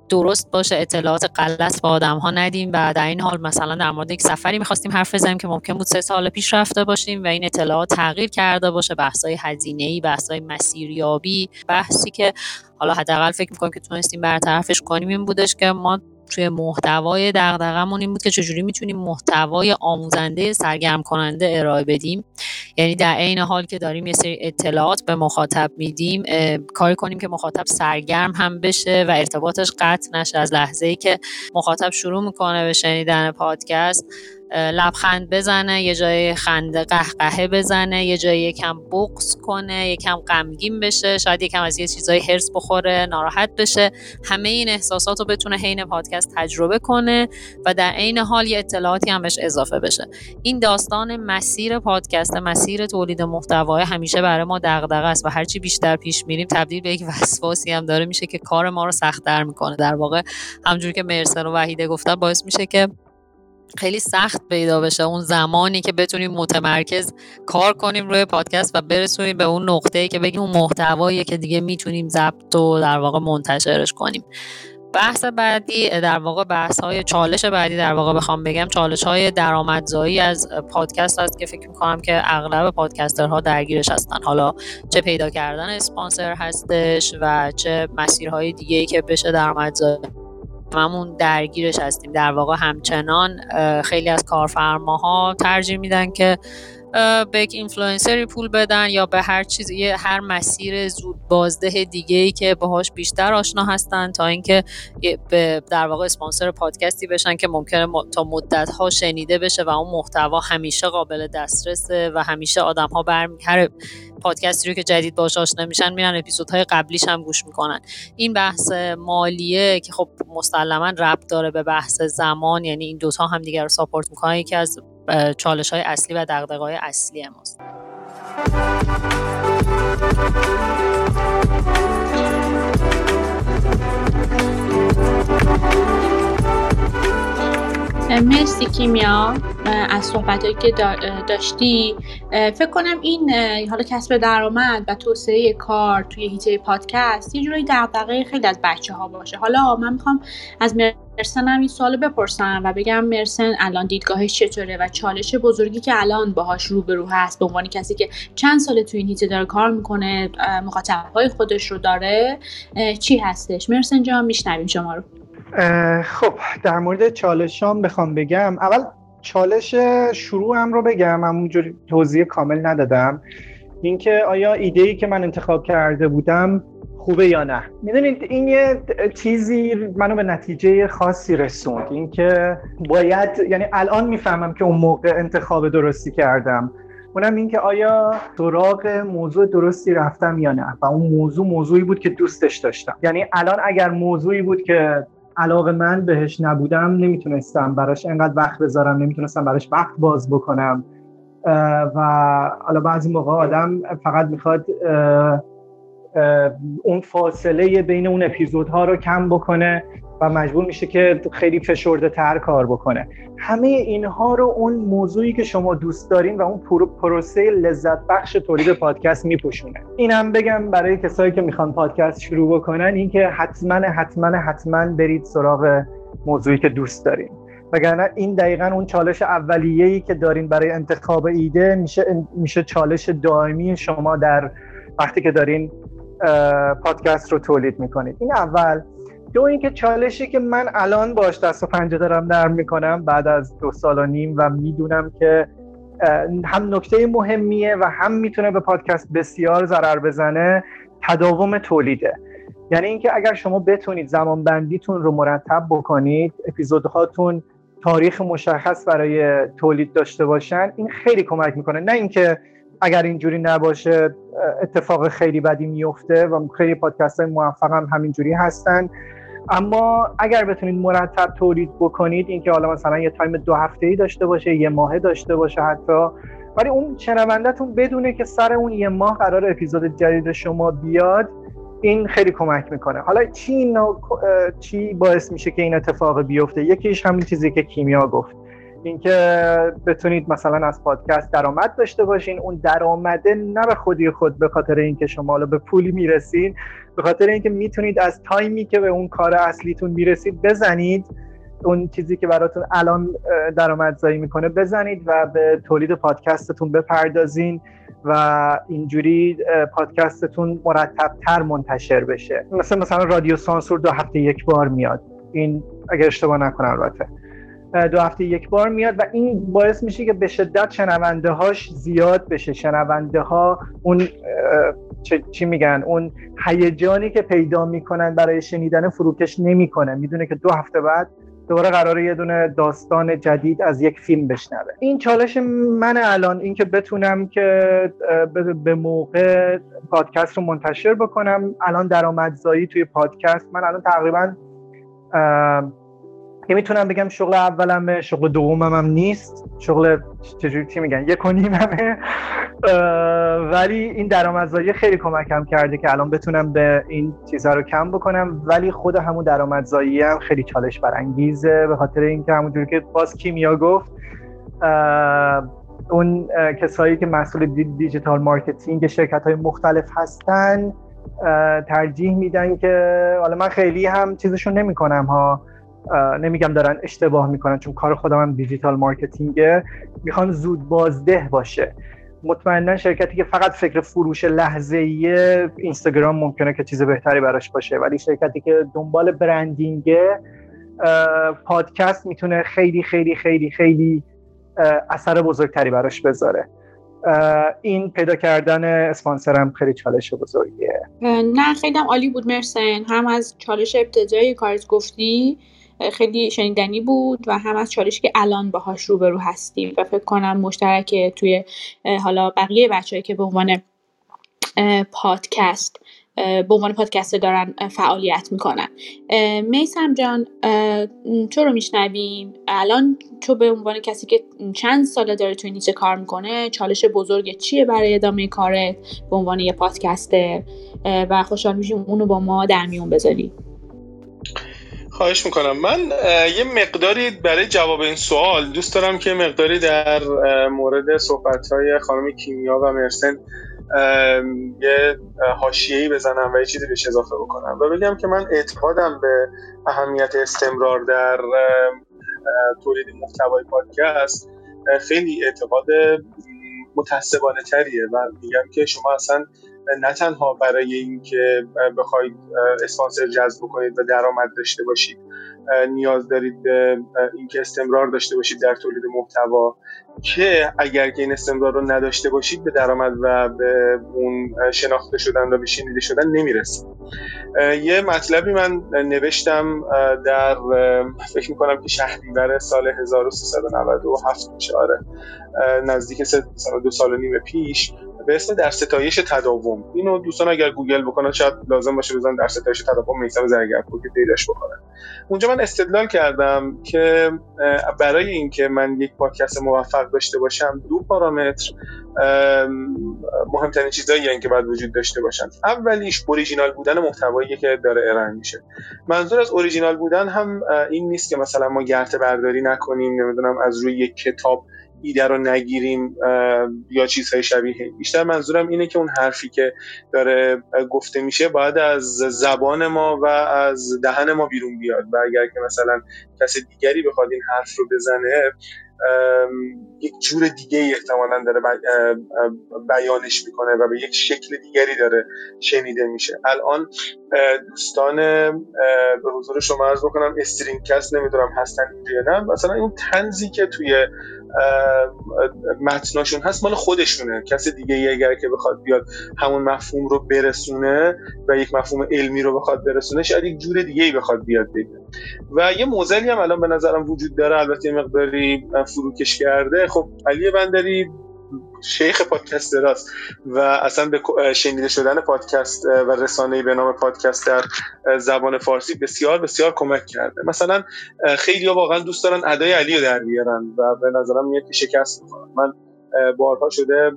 B: درست باشه اطلاعات غلط به آدم ها ندیم و در این حال مثلا در مورد یک سفری می‌خواستیم حرف بزنیم که ممکن بود سه سال پیش رفته باشیم و این اطلاعات تغییر کرده باشه بحث‌های هزینه‌ای بحث‌های مسیریابی بحثی که حالا حداقل فکر می‌کنم که تونستیم برطرفش کنیم این بودش که ما توی محتوای دغدغمون این بود که چجوری می‌تونیم محتوای آموزنده سرگرم کننده ارائه بدیم. یعنی در عین حال که داریم یه سری اطلاعات به مخاطب میدیم کاری کنیم که مخاطب سرگرم هم بشه و ارتباطش قطع نشه. از لحظه ای که مخاطب شروع می‌کنه به شنیدن پادکست لبخند بزنه یه جای خنده قهقهه بزنه یه جای یکم بغض کنه یکم غمگین بشه شاید یکم از یه چیزای هرس بخوره ناراحت بشه. همه این احساسات رو بتونه حین پادکست تجربه کنه و در عین حال یه اطلاعاتی هم بهش اضافه بشه. این داستان مسیر پادکست مسیر تولید محتوا همیشه برای ما دغدغه است و هرچی بیشتر پیش میریم تبدیل به یک وسواسی هم داره. میشه که کار ما رو سختتر می‌کنه. در واقع همجوری که مرسن و وحیده گفتن باعث میشه که خیلی سخت پیدا بشه. اون زمانی که بتونیم متمرکز کار کنیم روی پادکست و برسونیم به اون نقطه که بگیم اون محتوایی که دیگه می‌تونیم ضبط و در واقع منتشرش کنیم. بحث بعدی در واقع بحث های چالش بعدی در واقع بخوام بگم. چالش های درآمدزایی از پادکست هست که فکر می‌کنم که اغلب پادکسترها درگیرش هستن. حالا چه پیدا کردن اسپانسر هستش و چه مسیرهای دیگه ای که بشه درآمدزایی هممون درگیرش هستیم. در واقع همچنان خیلی از کارفرماها ترجیح میدن که به یک اینفلوئنسری پول بدن یا به هر چیز هر مسیر زود بازده دیگه ای که باهاش بیشتر آشنا هستن تا اینکه به در واقع اسپانسر پادکستی بشن که ممکنه تا مدت ها شنیده بشه و اون محتوا همیشه قابل دسترسه و همیشه آدم ها برمی هر پادکستی رو که جدید باش آشنا میشن میرن اپیزودهای قبلیش هم گوش می‌کنن. این بحث مالیه که خب مسلما ربط داره به بحث زمان یعنی این دوتا هم دیگر رو ساپورت می‌کنن. یکی از چالش های اصلی و دقدقه های اصلی ماست.
A: مرسی کیمیا از صحبت که داشتی. فکر کنم این حالا کسب درآمد و توسعه کار توی هیته پادکست یه جورایی دغدغه خیلی از بچه ها باشه. حالا من می‌خوام از مرسن هم این سوال بپرسم و بگم مرسن الان دیدگاهش چطوره و چالش بزرگی که الان باهاش روبرو هست به عنوان کسی که چند سال توی این هیته داره کار می‌کنه مخاطبهای خودش رو داره چی هستش؟ مرسن جان میشنویم شما رو.
C: خب در مورد چالشام بخوام بگم. اول چالش شروعم رو بگم همونجوری توضیح کامل ندادم. اینکه آیا ایده ای که من انتخاب کرده بودم خوبه یا نه؟ می‌دونید این یه چیزی منو به نتیجه خاصی رسوند. اینکه باید یعنی الان می‌فهمم که اون موقع انتخاب درستی کردم. اونم اینکه آیا سراغ موضوع درستی رفتم یا نه. و اون موضوع موضوعی بود که دوستش داشتم. یعنی الان اگر موضوعی بود که علاقه من بهش نبودم نمی‌تونستم براش انقدر وقت بذارم نمی‌تونستم براش وقت باز بکنم. و حالا بعضی موقع آدم فقط می‌خواد اون فاصله بین اون اپیزودها رو کم بکنه. و مجبور میشه که خیلی فشرده تر کار بکنه. همه اینها رو اون موضوعی که شما دوست دارین و اون پروسه لذت بخش تولید پادکست میپوشونه. اینم بگم برای کسایی که می‌خوان پادکست شروع بکنن اینکه حتما حتما حتما برید سراغ موضوعی که دوست دارین. وگرنه این دقیقا اون چالش اولیه‌ای که دارین برای انتخاب ایده میشه میشه چالش دائمی شما در وقتی که دارین پادکست رو تولید می‌کنید. این اول. دو اینکه چالشی که من الان باش دست و پنجه دارم نرم می‌کنم بعد از دو سال و نیم و می‌دونم که هم نکته مهمیه و هم می‌تونه به پادکست بسیار ضرر بزنه تداوم تولیده. یعنی اینکه اگر شما بتونید زمان بندیتون رو مرتب بکنید اپیزودهاتون تاریخ مشخص برای تولید داشته باشن این خیلی کمک می‌کنه. نه اینکه اگر اینجوری نباشه اتفاق خیلی بدی میفته و خیلی پادکست های موفق هم همینجوری هستن. اما اگر بتونید مرتب تولید بکنید اینکه حالا مثلا یه تایم دو هفته ای داشته باشه یه ماه داشته باشه حتی ولی اون شنوندهتون بدونه که سر اون یه ماه قرار اپیزود جدید شما بیاد این خیلی کمک می‌کنه. حالا چی, چی باعث میشه که این اتفاق بیفته؟ یکیش همین چیزی که کیمیا گفت. اینکه بتونید مثلا از پادکست درآمد داشته باشین اون درآمده نه به خودی خود به خاطر اینکه شما حالا به پولی می‌رسین. به خاطر اینکه می‌تونید از تایمی که به اون کار اصلیتون می‌رسید بزنید اون چیزی که براتون الان درآمدزایی می‌کنه بزنید و به تولید پادکستتون بپردازین و اینجوری پادکستتون مرتبتر منتشر بشه. مثل مثلا رادیو سانسور دو هفته یک بار میاد. این اگر اشتباه نکنم البته دو هفته یک بار میاد و این باعث میشه که به شدت شنونده هاش زیاد بشه. شنونده ها اون چی میگن؟ اون هیجانی که پیدا می‌کنن برای شنیدن فروکش نمی‌کنه. می‌دونه که دو هفته بعد دوباره قراره یه دونه داستان جدید از یک فیلم بشنوه. این چالش من الان اینکه بتونم که به موقع پادکست رو منتشر بکنم الان درآمدزایی توی پادکست من الان تقریبا که می‌تونم بگم شغل اولمه شغل دومم هم نیست. شغل چجوری چی میگن؟ یک و نیممه. ولی این درآمدزایی خیلی کمکم کرده که الان بتونم به این چیزها رو کم بکنم. ولی خود همون درآمدزایی هم خیلی چالش برانگیزه. به خاطر اینکه همونجوری که باز کیمیا گفت اون کسایی که مسئول digital marketing شرکت های مختلف هستن ترجیح میدن که حالا من خیلی هم چیزشون نمی‌کنم ها. نمیگم دارن اشتباه می‌کنن چون کار خودم هم digital marketing ه. می‌خوان زود بازده باشه. مطمئنا شرکتی که فقط فکر فروش لحظه اینستاگرام ممکنه که چیز بهتری براش باشه. ولی شرکتی که دنبال branding ه پادکست می‌تونه خیلی خیلی خیلی خیلی اثر بزرگتری براش بذاره. این پیدا کردن اسپانسرم خیلی چالش بزرگیه.
A: نه خیلی عالی بود مرسن. هم از چالش ابتدایی کارت گفتی خیلی شنیدنی بود و هم از چالشی که الان باهاش روبرو هستیم و فکر کنم مشترک توی حالا بقیه بچههایی که به عنوان پادکست به عنوان پادکست دارن فعالیت می‌کنن. میسم جان تو رو میشنویم. الان تو به عنوان کسی که چند ساله داره توی نیچه کار می‌کنه چالش بزرگ چیه برای ادامه کارت؟ به عنوان یه پادکسته و خوشحال میشیم اونو با ما در میون بذاری
D: خواهش می‌کنم. من یه مقداری برای جواب این سوال دوست دارم که مقداری در مورد صحبت های خانم کیمیا و مرسن یه حاشیه‌ای بزنم و یه چیزی بهش اضافه بکنم و بگم که من اعتقادم به اهمیت استمرار در تولید محتوای پادکست خیلی اعتقاد متعصبانه تریه و میگم که شما اصلا نه تنها برای اینکه بخواید اسپانسر جذب کنید و درآمد داشته باشید نیاز دارید به اینکه استمرار داشته باشید در تولید محتوا که اگر که این استمرار رو نداشته باشید به درآمد و به اون شناخته شدن و به شنیده شدن نمی‌رسید یه مطلبی من نوشتم در فکر می‌کنم که شهریور سال 1397 میشه آره نزدیک دو سال و نیم پیش. به اسم در ستایش تداوم. اینو دوستان اگر گوگل بکنن شاید لازم باشه بزنن در ستایش تداوم میثم زرگرپور که پیداش بکنن. اونجا من استدلال کردم که برای اینکه من یک پادکست موفق داشته باشم دو پارامتر مهمترین چیزایی که باید وجود داشته باشن. اولیش اوریجینال بودن محتوایی که داره ارائه میشه. منظور از اوریجینال بودن هم این نیست که مثلا ما گرته برداری نکنیم نمی‌دونم از روی یک کتاب ایده رو نگیریم یا چیزهای شبیه. بیشتر منظورم اینه که اون حرفی که داره گفته میشه باید از زبان ما و از دهن ما بیرون بیاد. و اگر که مثلا کس دیگری بخواد این حرف رو بزنه یک جور دیگه احتمالا داره بیانش می‌کنه و به یک شکل دیگری داره شنیده میشه. الان دوستان به حضور شما عرض بکنم استرینکست نمی‌دونم هستن یا نه. مثلا اون تنزی که توی متناشون هست مال خودشونه. کس دیگه ای اگر که بخواد بیاد همون مفهوم رو برسونه و یک مفهوم علمی رو بخواد برسونه شاید یک جور دیگه ای بخواد بیاد بگه و یه موزلی هم الان به نظرم وجود داره البته مقداری فروکش کرده. خب علی بندری شیخ پادکست راست و اصلا به شنیده شدن پادکست و رسانه‌ای به نام پادکست در زبان فارسی بسیار بسیار کمک کرده. مثلا خیلی واقعا دوست دارن ادای علی رو در بیارن و به نظرم میاد که شکست می‌کنن من بارها شده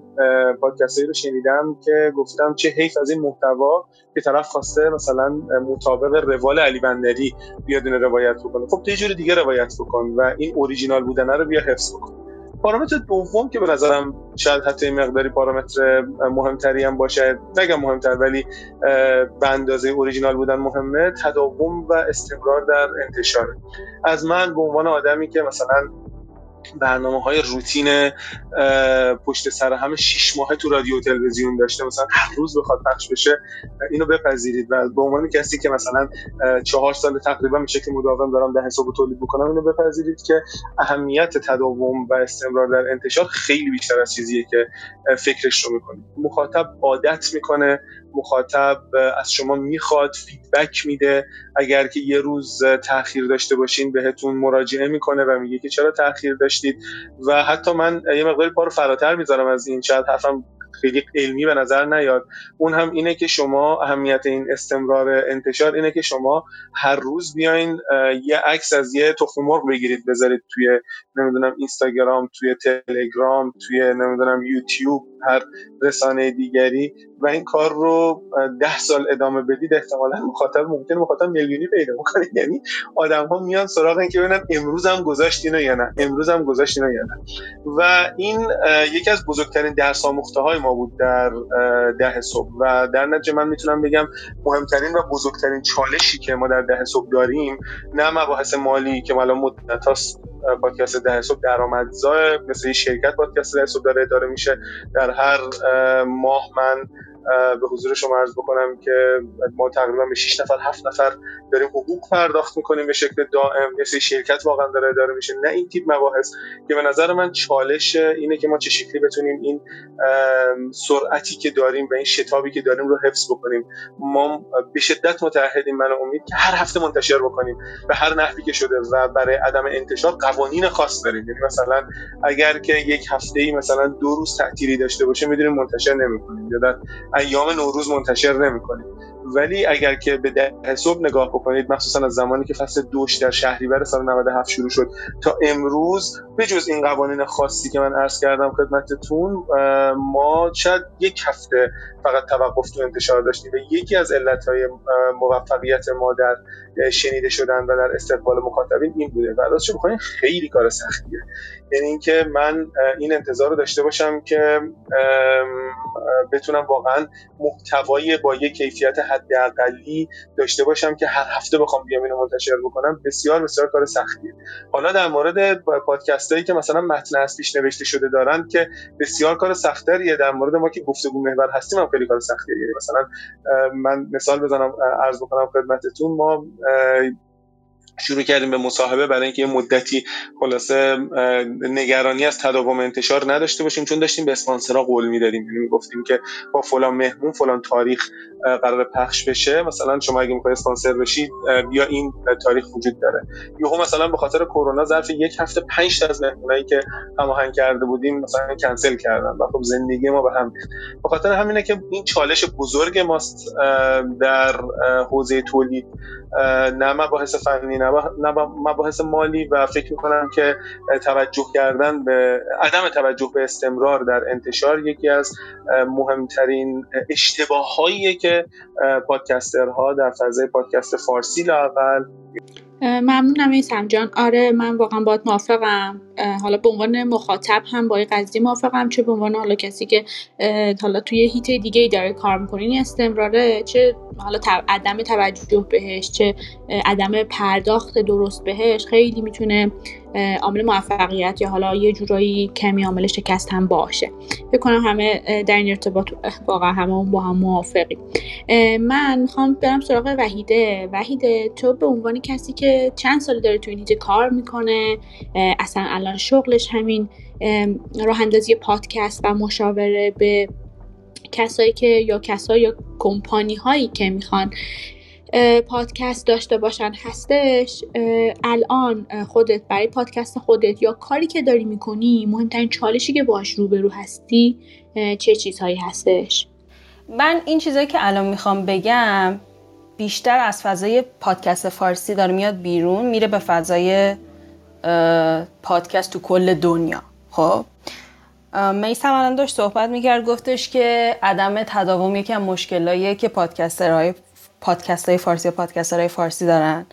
D: پادکست رو شنیدم که گفتم چه حیف از این محتوا که طرف خواسته مثلا مطابق روال علی بندری بیاد روایت بکنه. خب تو جور دیگه روایت بکن و این اوریجینال بودنه رو بیا حفظ بکن. پارامتر دوم که به نظرم شاید حتی مقداری پارامتر مهمتری هم باشه نگم مهمتر ولی به اندازه اوریجینال بودن مهمه تداوم و استمرار در انتشاره از من به عنوان آدمی که مثلا برنامه های روتین پشت سر همه شیش ماه تو رادیو تلویزیون داشته. مثلا هر روز بخواد پخش بشه اینو بپذیرید و به عنوان کسی که مثلا چهار سال تقریبا به شکل مداوم دارم ده حساب تولید می‌کنم اینو بپذیرید که اهمیت تداوم و استمرار در انتشار خیلی بیشتر از چیزیه که فکرش رو می‌کنید. مخاطب عادت می‌کنه مخاطب از شما می‌خواد فیدبک میده. اگر که یه روز تاخیر داشته باشین بهتون مراجعه می‌کنه و میگه که چرا تاخیر داشتید. و حتی من یه مقداری پا رو فراتر می‌ذارم از این شاید حرفم خیلی علمی به نظر نیاد. اون هم اینه که شما اهمیت این استمرار انتشار اینه که شما هر روز بیاین یه عکس از یه تخم مرغ بگیرید بذارید توی نمی‌دونم اینستاگرام توی تلگرام توی نمی‌دونم یوتیوب هر رسانه دیگری و این کار رو ده سال ادامه بدید احتمالا مخاطب ممکن مخاطب میلیونی پیدا بکنه. <laughs> یعنی آدم ها میان سراغ این که ببینن امروز هم گذاشتین یا نه. امروز هم گذاشتین یا نه. و این یکی از بزرگترین درس آموخته های ما بود در ده صبح. و در نتیجه من می‌تونم بگم مهمترین و بزرگترین چالشی که ما در ده صبح داریم نه مباحث مالی که مالا مدت هاست پادکست ده صبح درآمدزا مثل شرکت پادکست ده صبح داره اداره میشه. در هر ماه من به حضور شما عرض بکنم که ما تقریبا به 6 نفر 7 نفر داریم حقوق پرداخت می‌کنیم به شکل دائم. مثل شرکت واقعا داره اداره میشه. نه این تیپ مباحث که به نظر من چالش اینه که ما چه شکلی بتونیم این سرعتی که داریم و این شتابی که داریم رو حفظ بکنیم. ما به شدت متعهدیم من امید که هر هفته منتشر بکنیم به هر نحوی که شده و برای عدم انتشار قوانین خاص داریم. یعنی مثلا اگر که یک هفته ای مثلا دو روز تعطیلی داشته باشه می‌دونیم منتشر نمی‌کنیم. یا ایام نوروز منتشر نمی‌کنیم ولی اگر که به ده صبح نگاه بکنید مخصوصا از زمانی که فصل دوش در شهریور سال 97 شروع شد تا امروز به جز این قوانین خاصی که من عرض کردم خدمتتون ما شاید یک هفته فقط توقف تو انتشار داشتیم. و یکی از علتهای موفقیت ما در شنیده شدن و در استقبال مخاطبین این بوده. و راستش بخواین خیلی کار سختیه. یعنی اینکه من این انتظار رو داشته باشم که بتونم واقعا محتوایی با یک کیفیت حداقلی داشته باشم که هر هفته بخوام بیام اینو منتشر بکنم. بسیار بسیار کار سختیه. حالا در مورد پادکست هایی که مثلا متن اصلیش نوشته شده دارن که بسیار کار سختریه. در مورد ما که گفتگو محور هستیم خیلی کار سختیه. یعنی مثلا من مثال بزنم عرض بکنم خدمتتون. ما شروع کردیم به مصاحبه برای اینکه یه مدتی خلاصه نگرانی از تداوم انتشار نداشته باشیم چون داشتیم به اسپانسرها قول می‌دادیم. یعنی می‌گفتیم که با فلان مهمون فلان تاریخ قرار پخش بشه. مثلا شما اگه می‌خواید اسپانسر بشید بیا این تاریخ وجود داره. یهو مثلا به خاطر کرونا ظرف یک هفته 5 تا از مهمونایی که هماهنگ کرده بودیم مثلا کنسل کردن و خب زندگی ما به هم به خاطر همینه که این چالش بزرگ ماست در حوزه تولید. نه مباحث فنی نه مباحث مالی و فکر می‌کنم که توجه کردن به عدم توجه به استمرار در انتشار یکی از مهمترین اشتباه هاییه که پادکسترها در فضای پادکست فارسی لاقل
A: ممنونم این جان. آره من واقعا باید موافقم. حالا به عنوان مخاطب هم با این قضیه موافقم چه به عنوان حالا کسی که حالا توی هیت دیگه ای داره کار می‌کنه این استمراره چه حالا عدم توجه بهش چه عدم پرداخت درست بهش خیلی می‌تونه عامل موفقیت یا حالا یه جورایی کمی عامل شکست هم باشه. فکر کنم همه در این ارتباط واقعا همه با هم موافقیم. من می‌خوام برم سراغ وحیده. وحیده تو به عنوان کسی که چند سال داره تو این کار می‌کنه اصلا شغلش همین راه اندازی پادکست و مشاوره به کسایی که یا کسایی یا کمپانی هایی که می‌خوان پادکست داشته باشن هستش. الان خودت برای پادکست خودت یا کاری که داری می‌کنی مهمترین چالشی که باش روبرو هستی چه چیزهایی هستش؟
E: من این چیزهایی که الان می‌خوام بگم بیشتر از فضای پادکست فارسی داره میاد بیرون میره به فضای پادکست تو کل دنیا. خب؟ میسم الان داشت صحبت می‌کرد گفتش که عدم تداوم یکی از مشکلاییه که پادکسترهای پادکست های فارسی و پادکست های فارسی دارن.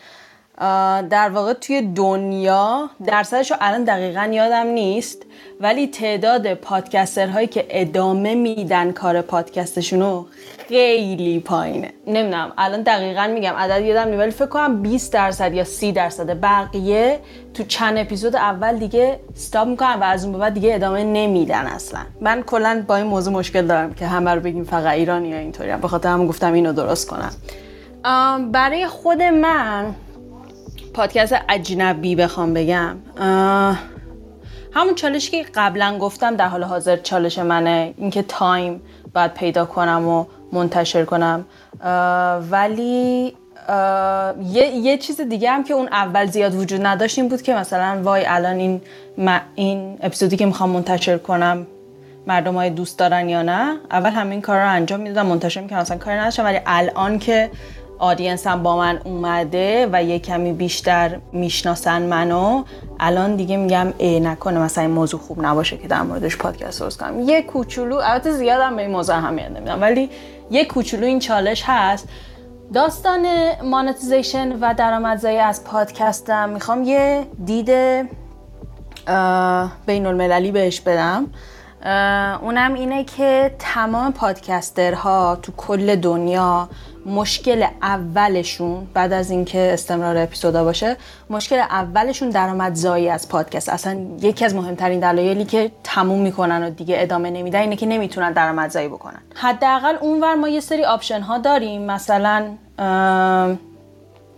E: در واقع توی دنیا درصدش رو الان دقیقا یادم نیست ولی تعداد پادکستر هایی که ادامه میدن کار پادکستشون رو خیلی پایینه. نمی‌دونم الان دقیقا میگم عدد یادم نیست ولی فکر کنم 20 درصد یا 30 درصد بقیه تو چند اپیزود اول دیگه استاپ می‌کنن و از اون بعد دیگه ادامه نمیدن اصلا. من کلا با این موضوع مشکل دارم که همه رو بگیم فقط ایرانی یا اینطوری. به خاطر هم گفتم اینو درست کنم. برای خود من پادکست اجنبی بخوام بگم. همون چالشی که قبلا گفتم در حال حاضر چالش منه. اینکه تایم باید پیدا کنم و منتشر کنم. ولی یه،, یه چیز دیگه هم که اون اول زیاد وجود نداشت این بود که مثلا وای الان این این اپیزودی که می‌خوام منتشر کنم مردم های دوست دارن یا نه؟ اول همین کار رو انجام می‌دادم منتشر می‌کنم مثلا کاری نداشتم. ولی الان که آدینس هم با من اومده و یه کمی بیشتر می‌شناسن منو. الان دیگه میگم ای نکنه مثلا این موضوع خوب نباشه که در موردش پادکست درست کنم. یه کوچولو البته زیادم به این موضوع اهمیت نمیدم ولی یه کوچولو این چالش هست. داستان monetization و درآمدزایی از پادکستم می‌خوام یه دید بین المللی بهش بدم. اونم اینه که تمام پادکسترها تو کل دنیا مشکل اولشون بعد از اینکه استمرار اپیزودا باشه مشکل اولشون درآمدزایی از پادکست. اصلا یکی از مهمترین دلایلی که تموم می‌کنن و دیگه ادامه نمیدن اینه که نمی‌تونن درآمدزایی بکنن. حداقل اونور ما یه سری option ها داریم. مثلا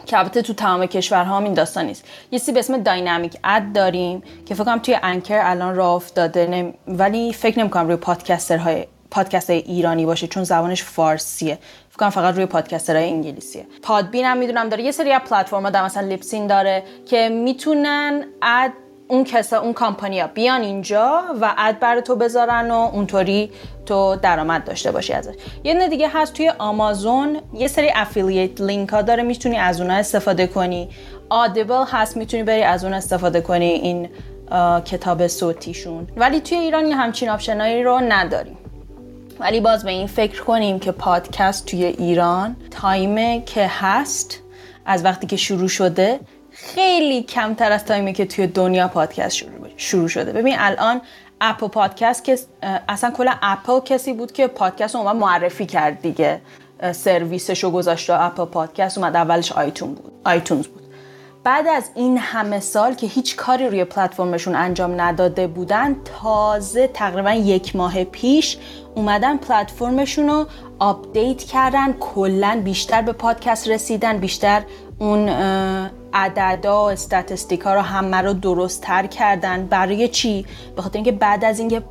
E: که البته تو تمام کشورها هم این داستان نیست. یه چی به اسم dynamic ad داریم که فکر کنم توی Anchor الان راه افتاده. ولی فکر نمی‌کنم روی پادکسترهای پادکست ایرانی باشه چون زبانش فارسیه. کنم فقط روی پادکسترهای انگلیسیه. Podbean هم می‌دونم داره. یه سری از پلتفرم‌ها در مثلا Libsyn داره که می‌تونن ad اون کسا اون کامپانیا بیان اینجا و ad بر تو بذارن و اونطوری تو درآمد داشته باشی ازش. یه نه دیگه هست توی آمازون یه سری affiliate link ها داره. می‌تونی از اونها استفاده کنی. Audible هست. می‌تونی بری از اون استفاده کنی. این کتاب صوتیشون. ولی توی ایران یه همچین option ایی رو نداریم. ولی باز به این فکر کنیم که پادکست توی ایران time که هست از وقتی که شروع شده خیلی کمتر از time ی که توی دنیا پادکست شروع, شده. ببین الان Apple Podcasts که اصلا کلا اپل کسی بود که پادکست رو معرفی کرد دیگه. سرویسش رو گذاشت Apple Podcasts اومد اولش iTune بود. iTunes بود. بعد از این همه سال که هیچ کاری روی پلتفرمشون انجام نداده بودن تازه تقریبا یک ماه پیش اومدن پلتفرمشون رو update کردن کلا بیشتر به پادکست رسیدن بیشتر اون عددا و statistic ها رو همه رو درست تر کردن. برای چی؟ به خاطر اینکه بعد از اینکه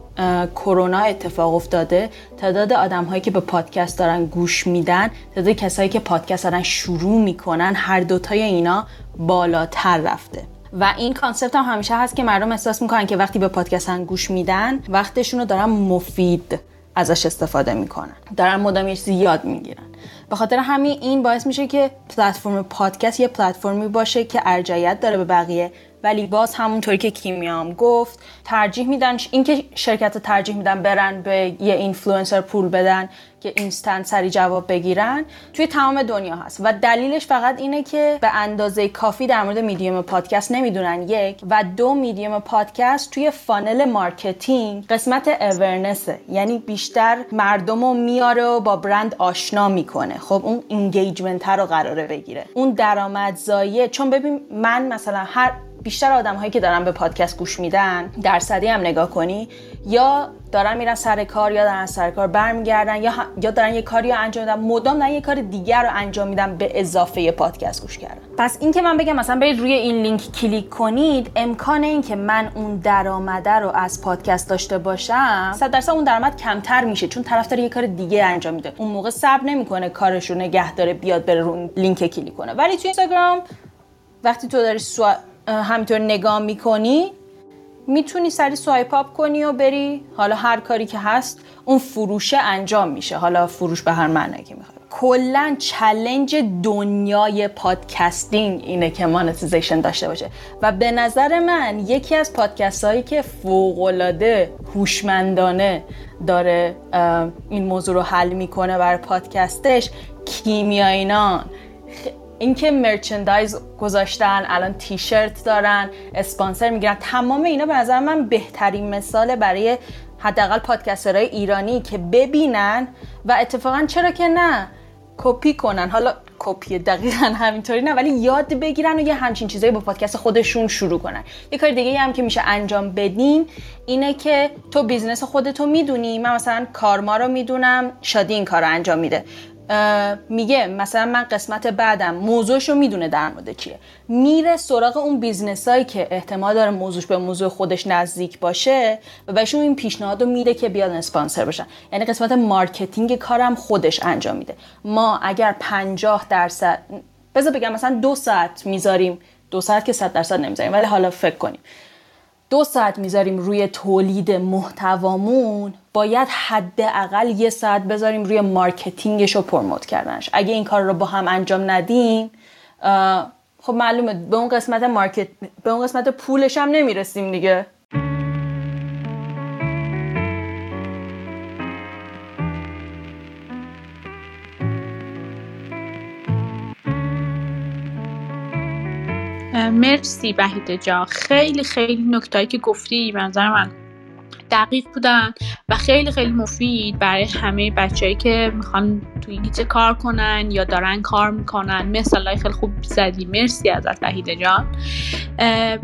E: کرونا اتفاق افتاده تعداد آدم هایی که به پادکست دارن گوش میدن تعداد کسایی که پادکست دارن شروع می‌کنن هر دوتای اینا بالاتر رفته. و این concept هم همیشه هست که مردم احساس می‌کنن که وقتی به پادکست گوش میدن وقتشون رو دارن مفید ازش استفاده می‌کنن. دارن مدام یه چیزی یاد می‌گیرن. به خاطر همین این باعث میشه که پلتفرم پادکست یه پلتفرمی باشه که ارجحیت داره به بقیه. ولی باز همونطوری که کیمیا هم گفت ترجیح میدن اینکه شرکت ترجیح میدن برن به یه اینفلوئنسر پول بدن که instant سری جواب بگیرن توی تمام دنیا هست. و دلیلش فقط اینه که به اندازه کافی در مورد میدیوم پادکست نمی‌دونن. یک و دو میدیوم پادکست توی funnel marketing قسمت awareness ه یعنی بیشتر مردم رو میاره و با برند آشنا می‌کنه. خب اون engagement رو قراره بگیره. اون درآمدزایی چون ببین من مثلا هر بیشتر آدم هایی که دارن به پادکست گوش میدن درصدی هم نگاه کنی یا دارن میرن سر کار یا دارن سر کار برمیگردن یا یا دارن یه کاری رو انجام میدن مدام دارن یه کار دیگر رو انجام میدن به اضافه پادکست گوش کردن. پس این که من بگم مثلا برید روی این لینک کلیک کنید امکان این که من اون درآمده رو از پادکست داشته باشم 100 درصد اون درآمد کمتر میشه چون طرف داره یه کار دیگه انجام میده. اون موقع صبر نمی‌کنه کارش رو نگه داره بیاد بره رو لینک کلیک کنه. ولی تو اینستاگرام وقتی تو داری سوا... همینطور نگاه می‌کنی می‌تونی سری swipe up کنی و بری. حالا هر کاری که هست اون فروشه انجام میشه. حالا فروش به هر معنی که می‌خوای کلا challenge دنیای podcasting اینه که monetization داشته باشه. و به نظر من یکی از پادکست هایی که فوقالعاده هوشمندانه داره این موضوع رو حل می‌کنه بر پادکستش کیمیا اینان اینکه merchandise گذاشتن الان تیشرت دارن اسپانسر می‌گیرن تمام اینا به نظر من بهترین مثال برای حداقل podcaster های ایرانی که ببینن و اتفاقا چرا که نه کپی کنن. حالا کپی دقیقا همینطوری نه ولی یاد بگیرن و یه همچین چیزایی با پادکست خودشون شروع کنن. یه کار دیگه هم که میشه انجام بدیم اینه که تو business خودتو می‌دونی. من مثلا کارما رو می‌دونم شادی این کار رو انجام میده. میگه مثلا من قسمت بعدم موضوعش رو می‌دونه در مورد چیه. میره سراغ اون business ایی که احتمال داره موضوعش به موضوع خودش نزدیک باشه و بهشون این پیشنهاد رو میده که بیاد اسپانسر بشن. یعنی قسمت marketing کارم خودش انجام میده. ما اگر 50 درصد بذار بگم مثلا دو ساعت می‌ذاریم. دو ساعت که صد درصد نمی‌ذاریم ولی حالا فکر کنیم. دو ساعت می‌ذاریم روی تولید محتوامون باید حداقل یه ساعت بذاریم روی marketing ش و promote کردنش. اگه این کار رو با هم انجام ندیم خب معلومه به اون قسمت مارکت به اون قسمت پولش هم نمی‌رسیم دیگه.
A: مرسی وحیده جا. خیلی خیلی نکتایی که گفتی به نظر من دقیق بودن و خیلی خیلی مفید برای همه بچههایی که می‌خوان تو این کار کنن یا دارن کار می‌کنن. مثال خیلی خوب زدی. مرسی ازت وحیده جان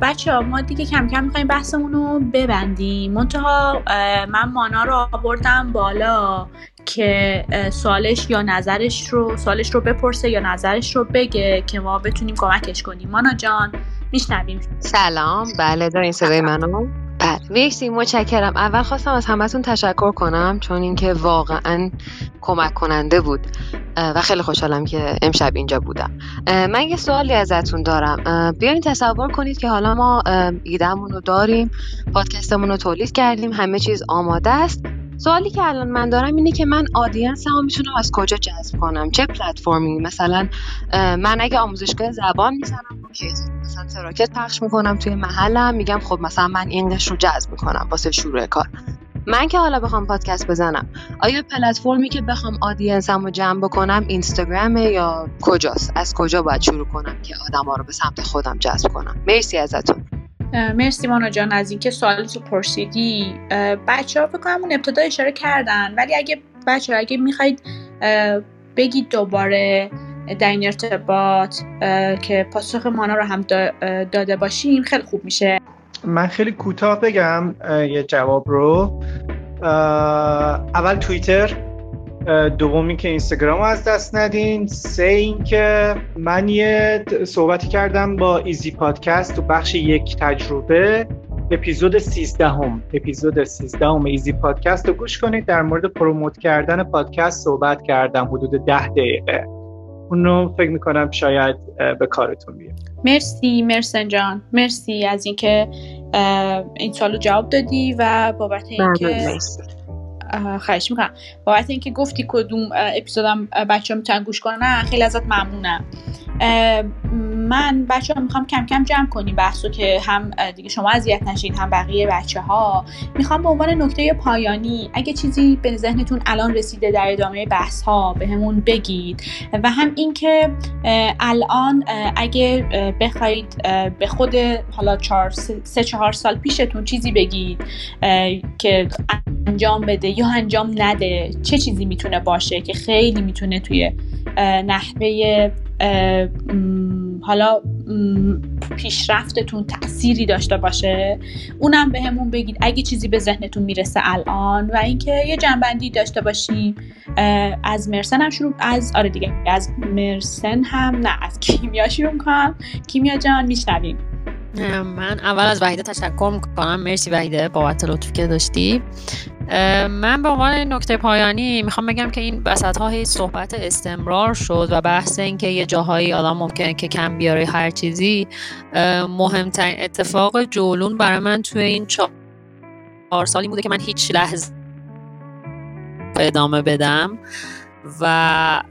A: بچه ها ما دیگه کم کم می‌خوایم بحثمون رو ببندیم. منتها من مانا رو آوردم بالا. که سوالش یا نظرش رو سوالش رو بپرسه یا نظرش رو بگه که ما بتونیم کمکش کنیم. مانا جان میشنویم.
I: سلام. بله دارین صدای منو؟ بله. مرسی متشکرم. اول خواستم از همتون تشکر کنم چون اینکه واقعا کمک کننده بود و خیلی خوشحالم که امشب اینجا بودم. من یه سوالی ازتون دارم. بیاین تصور کنید که حالا ما ایدهمون رو داریم پادکستمون رو تولید کردیم همه چیز آماده است. سوالی که الان من دارم اینه که من آدینس هم می‌تونم از کجا جذب کنم؟ چه پلتفرمی؟ مثلا من اگه آموزشگاه زبان می‌زنم مثلا تراکت پخش می‌کنم توی محلم میگم خب مثلا من اینقدر رو جذب می‌کنم واسه شروع کار. من که حالا بخوام پادکست بزنم آیا پلتفرمی که بخوام آدینسم رو جمع بکنم اینستاگرامه یا کجاست؟ از کجا باید شروع کنم که آدم ها رو به سمت خودم جذب کنم؟ مرسی ازتون.
A: مرسی مانا جان از اینکه سوالتو پرسیدی. بچه ها بکنم اون ابتدا اشاره کردن ولی اگه بچه ها اگه می‌خواید بگید دوباره در این ارتباط که پاسخ مانا رو هم داده باشیم خیلی خوب میشه.
C: من خیلی کوتاه بگم یه جواب رو. اول توییتر دومی که اینستاگرام رو از دست ندین. سه اینکه من یه صحبتی کردم با ایزی پادکست تو بخش یک تجربه اپیزود 13 هم اپیزود 13 هم ایزی پادکست رو گوش کنید. در مورد پروموت کردن پادکست صحبت کردم حدود 10 دقیقه. اونو فکر می‌کنم شاید به کارتون بیاد.
A: مرسی مرسن جان. مرسی از اینکه این سالو جواب دادی و بابت اینکه خواهش می‌کنم. بابت اینکه گفتی کدوم اپیزودم بچه ها می‌تونن گوش کنن خیلی ازت ممنونم. من بچه ها می‌خوام کم کم جمع کنیم بحثو که هم دیگه شما اذیت نشین هم بقیه بچه ها می‌خوام به عنوان نکته پایانی اگه چیزی به ذهنتون الان رسیده در ادامه بحث ها به همون بگید. و هم اینکه الان اگه بخواید به خود حالا چهار سه چهار سال پیشتون چیزی بگید که انجام بده یا انجام نده چه چیزی می‌تونه باشه که خیلی می‌تونه توی نحوه حالا پیشرفتتون تأثیری داشته باشه اونم به همون بگید اگه چیزی به ذهنتون می‌رسه الان و اینکه یه جنبندی داشته باشیم از مرسن هم شروع از آره دیگه از مرسن هم نه از کیمیا شروع کنم کیمیا جان میشنویم.
B: من اول از وحیده تشکر می‌کنم مرسی وحیده بابت لطفی که داشتی من به عنوان نکته پایانی می‌خوام بگم که این وسط ها صحبت استمرار شد و بحث این که یه جاهایی آدم ممکنه که کم بیاره هر چیزی مهمترین اتفاق جولون برای من توی این چهار سالی بوده که من هیچ لحظه ادامه بدم و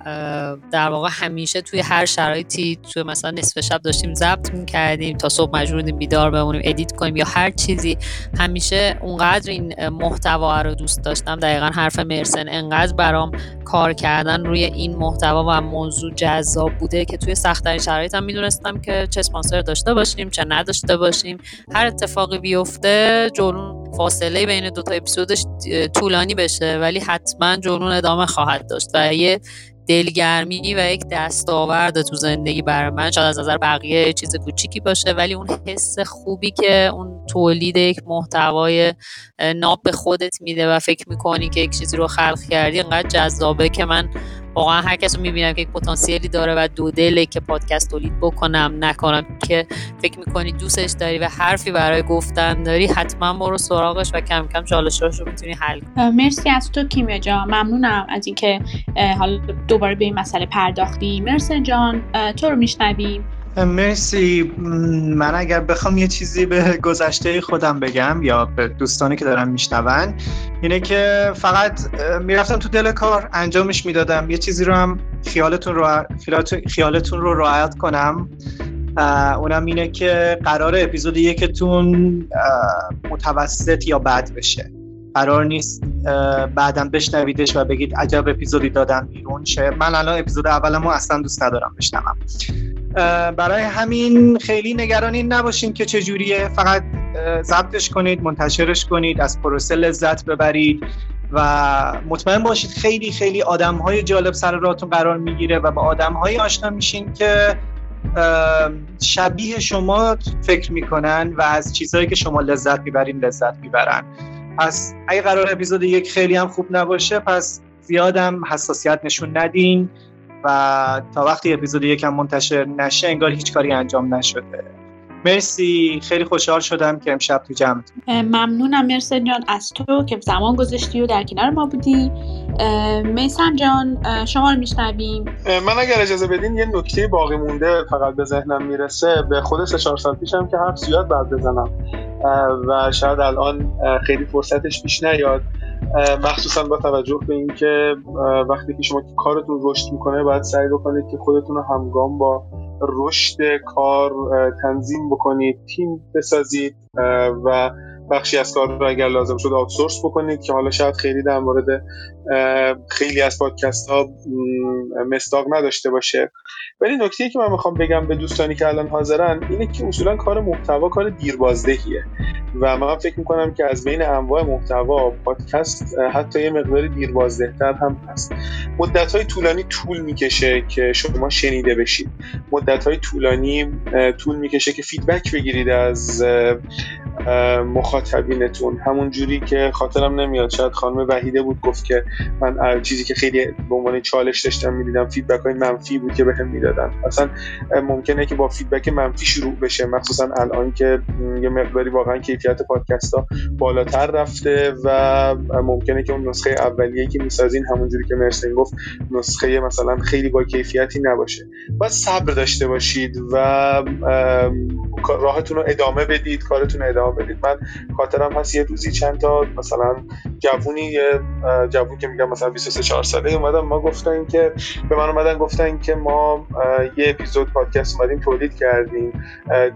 B: در واقع همیشه توی هر شرایطی توی مثلا نصف شب داشتیم ضبط می‌کردیم تا صبح مجبور بیدار بمونیم ادیت کنیم یا هر چیزی. همیشه اونقدر این محتوا رو دوست داشتم. دقیقا حرف مرسن انقدر برام کار کردن روی این محتوا و موضوع جذاب بوده که توی سختترین شرایط هم می‌دونستم که چه اسپانسر داشته باشیم چه نداشته باشیم. هر اتفاقی بیفته جلون فاصله بین دو تا اپیزودش طولانی بشه ولی حتما جنون ادامه خواهد داشت. و یه دلگرمی و یک دستاورد تو زندگی برای من. شاید از نظر بقیه چیز کوچیکی باشه ولی اون حس خوبی که اون تولید یک محتوای ناب به خودت میده و فکر می‌کنی که یک چیزی رو خلق کردی انقدر جذابه که من واقعا هر کس رو می‌بینم که یک پتانسیلی داره و دو دله که پادکست تولید بکنم نکنم که فکر می‌کنی دوستش داری و حرفی برای گفتن داری حتما برو سراغش و کم کم چالشاش رو می‌تونی حل کنی.
A: مرسی از تو کیمیا جان. ممنونم از اینکه حالا دوباره به این مسئله پرداختی. مرسن جان. تو رو میشنویم.
C: مرسی. من اگر بخوام یه چیزی به گذشته خودم بگم یا به دوستانی که دارم میشنون اینه که فقط می‌رفتم تو دل کار انجامش می‌دادم. یه چیزی رو هم خیالتون رو خیالتون رو رعایت کنم. اونم اینه که قرار اپیزود یکتون متوسط یا بد بشه. قرار نیست بعدم بشنویدش و بگید عجب اپیزودی دادم بیرون شه. من الان اپیزود اولمو اصلا دوست ندارم بشنوم. برای همین خیلی نگرانی نباشین که چجوریه. فقط ضبطش کنید منتشرش کنید از پروسه لذت ببرید و مطمئن باشید خیلی خیلی آدم های جالب سر راتون قرار می‌گیره و با آدم های آشنا میشین که شبیه شما فکر می‌کنن و از چیزهایی که شما لذت می‌برین لذت می‌برن. پس اگه قرار اپیزود یک خیلی هم خوب نباشه پس زیادم حساسیت نشون ندین. و تا وقتی اپیزود یکم منتشر نشه انگار هیچ کاری انجام نشده. مرسی. خیلی خوشحال شدم که امشب تو جمعتون.
A: ممنونم. مرسن جان. از تو که زمان گذاشتی و در کنار ما بودی. میسم جان شما رو میشنویم.
D: من اگر اجازه بدین یه نکته باقی مونده فقط به ذهنم می‌رسه. به خود سه چهار سال پیشم که حرف زیاد بعد بزنم. و شاید الان خیلی فرصتش پیش نیاد. مخصوصا با توجه به اینکه وقتی که شما کارتون رشد می‌کنه باید سعی بکنید که خودتون رو همگام با رشد کار تنظیم بکنید تیم بسازید و بخشی از کار رو اگر لازم شد آوتسورس بکنید که حالا شاید خیلی در مورد خیلی از پادکست ها مستاق نداشته باشه. ولی نکته که من می‌خوام بگم به دوستانی که الان حاضرن اینه که اصولا کار محتوا کار دیربازدهیه. و من فکر می‌کنم که از بین انواع محتوا پادکست حتی یه مقداری دیربازدهتر هم هست. مدت های طولانی طول می‌کشه که شما شنیده بشید. مدت های طولانی طول می‌کشه که فیدبک بگیرید از مخاطبینتون. همون جوری که خاطرم نمیاد. شاید خانم وحیده بود گفت که من چیزی که خیلی به عنوان چالش داشتم می‌دیدم feedback های منفی بود که بهم می‌دادن. اصلا ممکنه که با feedback منفی شروع بشه مخصوصا الان که یه مقداری واقعا کیفیت پادکست ها بالاتر رفته و ممکنه که اون نسخه اولیه که می‌سازین همونجوری که مرسین گفت نسخه مثلا خیلی با کیفیتی نباشه. باید صبر داشته باشید و راهتون رو ادامه بدید کارتون رو ادامه بدید. من خاطرم هست یه روزی چند تا مثلا جوونی جوون که میگم مثلا 23 4 ساله اومدن ما گفتن که به من اومدن گفتن که ما یه اپیزود پادکست اومدیم تولید کردیم.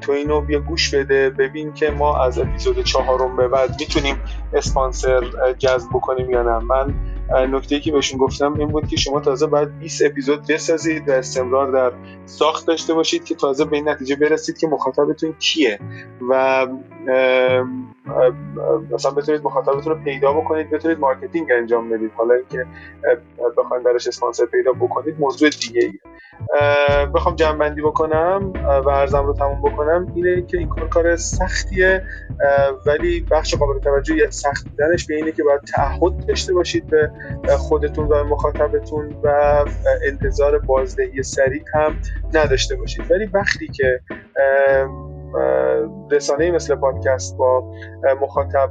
D: تو اینو بیا گوش بده ببین که ما از اپیزود چهارم به بعد می‌تونیم اسپانسر جذب بکنیم یا نه. من نکته که بهشون گفتم این بود که شما تازه باید 20 اپیزود بسازید و استمرار در ساخت داشته باشید که تازه به این نتیجه برسید که مخاطبتون کیه. و مثلا بتونید مخاطبتون رو پیدا بکنید بتونید marketing انجام بدید. حالا اینکه بخواید براش اسپانسر پیدا بکنید موضوع دیگه ایه بخوام جمع بکنم و عرضم رو تموم بکنم اینه که این کار کار سختیه ولی بخش قابل توجهی سخت بودنش به اینه که باید تعهد داشته باشید به خودتون و مخاطبتون و انتظار بازدهی سریع هم نداشته باشید. ولی وقتی که رسانه مثل پادکست با مخاطب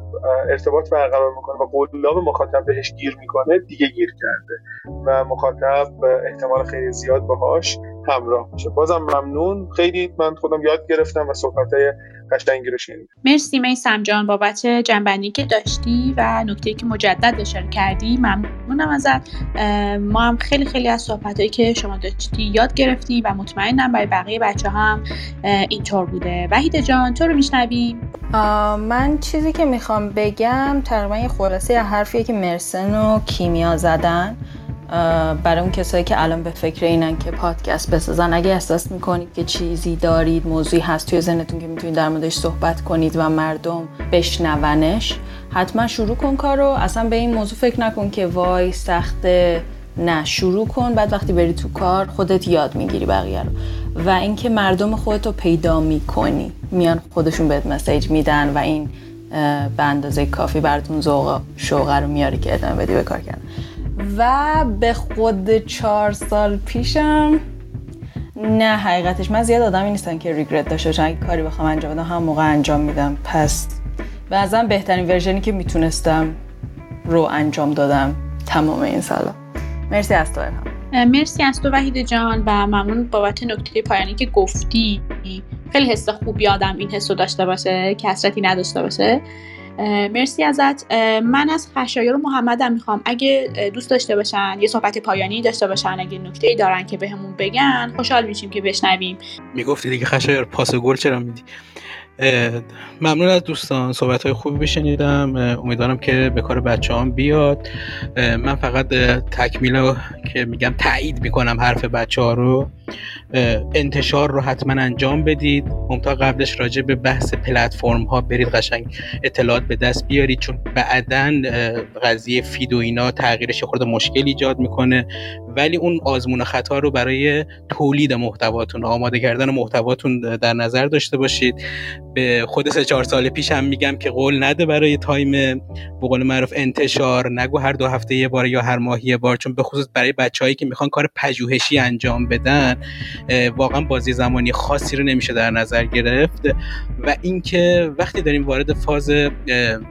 D: ارتباط برقرار می‌کنه و قلاب مخاطب بهش گیر می‌کنه دیگه گیر کرده و مخاطب احتمال خیلی زیاد باهاش همراه میشه. بازم ممنون. خیلی من خودم یاد گرفتم و صحبت های قشنگی رو شنیدم.
A: مرسی میسم جان بابت جنبندی که داشتی و نکته که مجدد اشاره کردی. ممنونم ازت. ما هم خیلی خیلی از صحبت که شما داشتی یاد گرفتیم و مطمئنم برای بقیه بچه هم اینطور بوده. وحید جان تو رو میشنویم.
E: من چیزی که می‌خوام بگم تقریبا یه خلاصه حرفیه که مرسن و کیمیا زدن. برای اون کسایی که الان به فکر اینن که پادکست بسازن اگه احساس می‌کنید که چیزی دارید موضوعی هست توی ذهنتون که می‌تونید در موردش صحبت کنید و مردم بشنونش حتما شروع کن کارو. اصلا به این موضوع فکر نکن که وای سخته. نه شروع کن. بعد وقتی بری تو کار خودت یاد می‌گیری بقیه رو. و اینکه مردم خودتو پیدا می‌کنی. میان خودشون بهت مسیج میدن و این به اندازه کافی براتون ذوق شوق رو میاری که ادامه بدی به کار کردن. و به خود چهار سال پیشم. نه حقیقتش من زیاد آدمی نیستم که ریگرت داشته باشم. اگه کاری بخوام انجام بدم هم موقع انجام میدم. پس بعضا بهترین ورژنی که می‌تونستم رو انجام دادم تمام این سالا. مرسی از تو
A: مرسی از تو وحید جان و ممنون بابت نکته پایانی که گفتی. خیلی حس خوبی آدم این حس رو داشته باشه کسرتی نداشته باشه. مرسی ازت. من از خشایار و محمدم می‌خوام. اگه دوست داشته باشن یه صحبت پایانی داشته باشن اگه نکته ای دارن که بهمون بگن خوشحال میشیم که بشنویم.
H: می‌گفتی دیگه خشایار پاس گل چرا میدی؟ ممنون از دوستان. صحبت های خوبی بشنیدم. امیدوارم که به کار بچه هم بیاد من فقط تکمیل که میگم تایید می‌کنم حرف بچه ها رو. انتشار رو حتما انجام بدید. ممتا قبلش راجع به بحث پلتفرم ها برید قشنگ اطلاعات به دست بیارید چون بعدا قضیه فید و اینا تغییرش خورده مشکل ایجاد می‌کنه. ولی اون آزمون خطا رو برای تولید محتواتون آماده کردن محتواتون در نظر داشته باشید. به خود سه چهار سال پیش هم میگم که قول نده برای تایم به قول معروف انتشار. نگو هر دو هفته یه بار یا هر ماه یه بار چون به خصوص برای بچههایی که می‌خوان کار پژوهشی انجام بدن واقعا بازی زمانی خاصی رو نمیشه در نظر گرفت. و اینکه وقتی داریم وارد فاز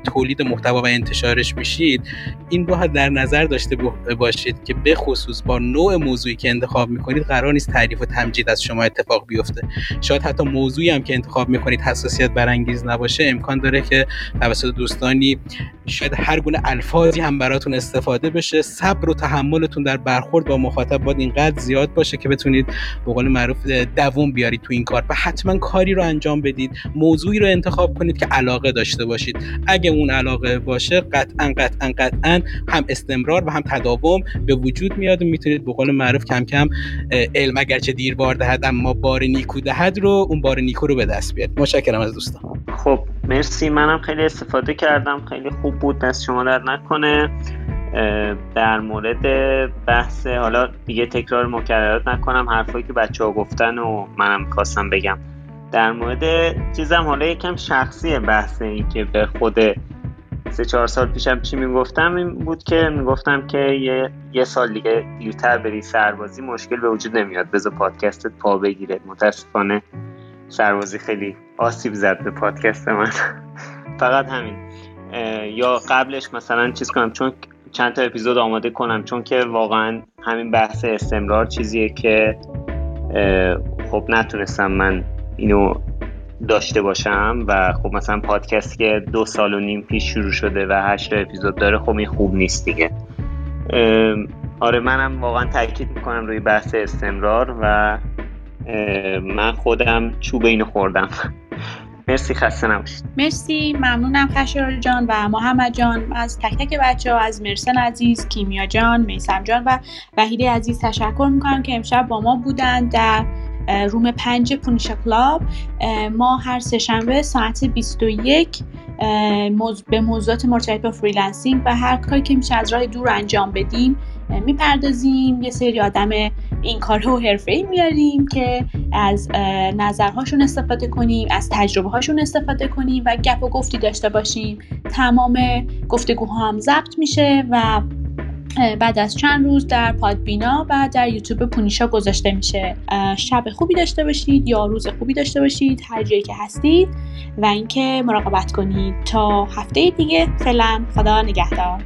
H: تولید محتوا و انتشارش میشید این رو در نظر داشته باشید که به خصوص با نوع موضوعی که انتخاب می‌کنید قرار نیست تعریف و تمجید از شما اتفاق بیفته. شاید حتی موضوعی هم که انتخاب می‌کنید حساسیت برانگیز نباشه. امکان داره که توسط دوستانی شاید هر گونه الفاظی هم براتون استفاده بشه. صبر و تحملتون در برخورد با مخاطب باید اینقدر زیاد باشه که بتونید به قول معروف دووم بیارید تو این کار. و حتما کاری رو انجام بدید موضوعی رو انتخاب کنید که علاقه داشته باشید. اگه اون علاقه باشه قطعا قطعا قطعا هم استمرار و هم تداوم به وجود میاد و می‌تونید به قول معروف کم کم علم اگرچه دیر بار دهد اما بار نیکو دهد رو اون بار نیکو رو به دست بیارید. متشکرم از دوستان.
G: خب مرسی. منم خیلی استفاده کردم. خیلی خوب بود. دست شما در نکنه. در مورد بحث حالا دیگه تکرار مکررات نکنم حرفایی که بچه ها گفتن و منم خواستم بگم. در مورد چیزم حالا یکم شخصی بحث این که به خود سه چهار سال پیشم چی می‌گفتم این بود که می‌گفتم که یه, یه سال دیگه دیرتر بری سربازی مشکل به وجود نمیاد. بذار پادکستت پا بگیره. متاسفانه سربازی خیلی آسیب زد به پادکست من. <laughs> فقط همین. یا قبلش مثلا چیز کنم چون چند تا اپیزود آماده کنم چون که واقعا همین بحث استمرار چیزیه که خب نتونستم من اینو داشته باشم و خب مثلا پادکست که دو سال و نیم پیش شروع شده و هشت اپیزود داره خب این خوب نیست دیگه. آره منم واقعا تاکید می‌کنم روی بحث استمرار و من خودم چوب اینو خوردم. مرسی خسته نباشید.
A: مرسی ممنونم خشار جان و محمد جان. از تک تک بچه ها از مرسن عزیز کیمیا جان میسم جان و وحید عزیز تشکر می‌کنم که امشب با ما بودن در روم پنج پونیشا کلاب. ما هر سهشنبه ساعت 21 به موضوعات مرتبط با freelancing و هر کاری که میشه از راه دور انجام بدیم. می‌پردازیم. یه سری آدم این کارو حرفه ای رو میاریم که از نظرهاشون استفاده کنیم از تجربه هاشون استفاده کنیم و گپ و گفتی داشته باشیم. تمام گفتگوها هم ضبط میشه و بعد از چند روز در پادبینا و در یوتیوب پونیشا گذاشته میشه. شب خوبی داشته باشید یا روز خوبی داشته باشید هر جایی که هستید و اینکه مراقبت کنید. تا هفته دیگه فعلا خدا نگهدار.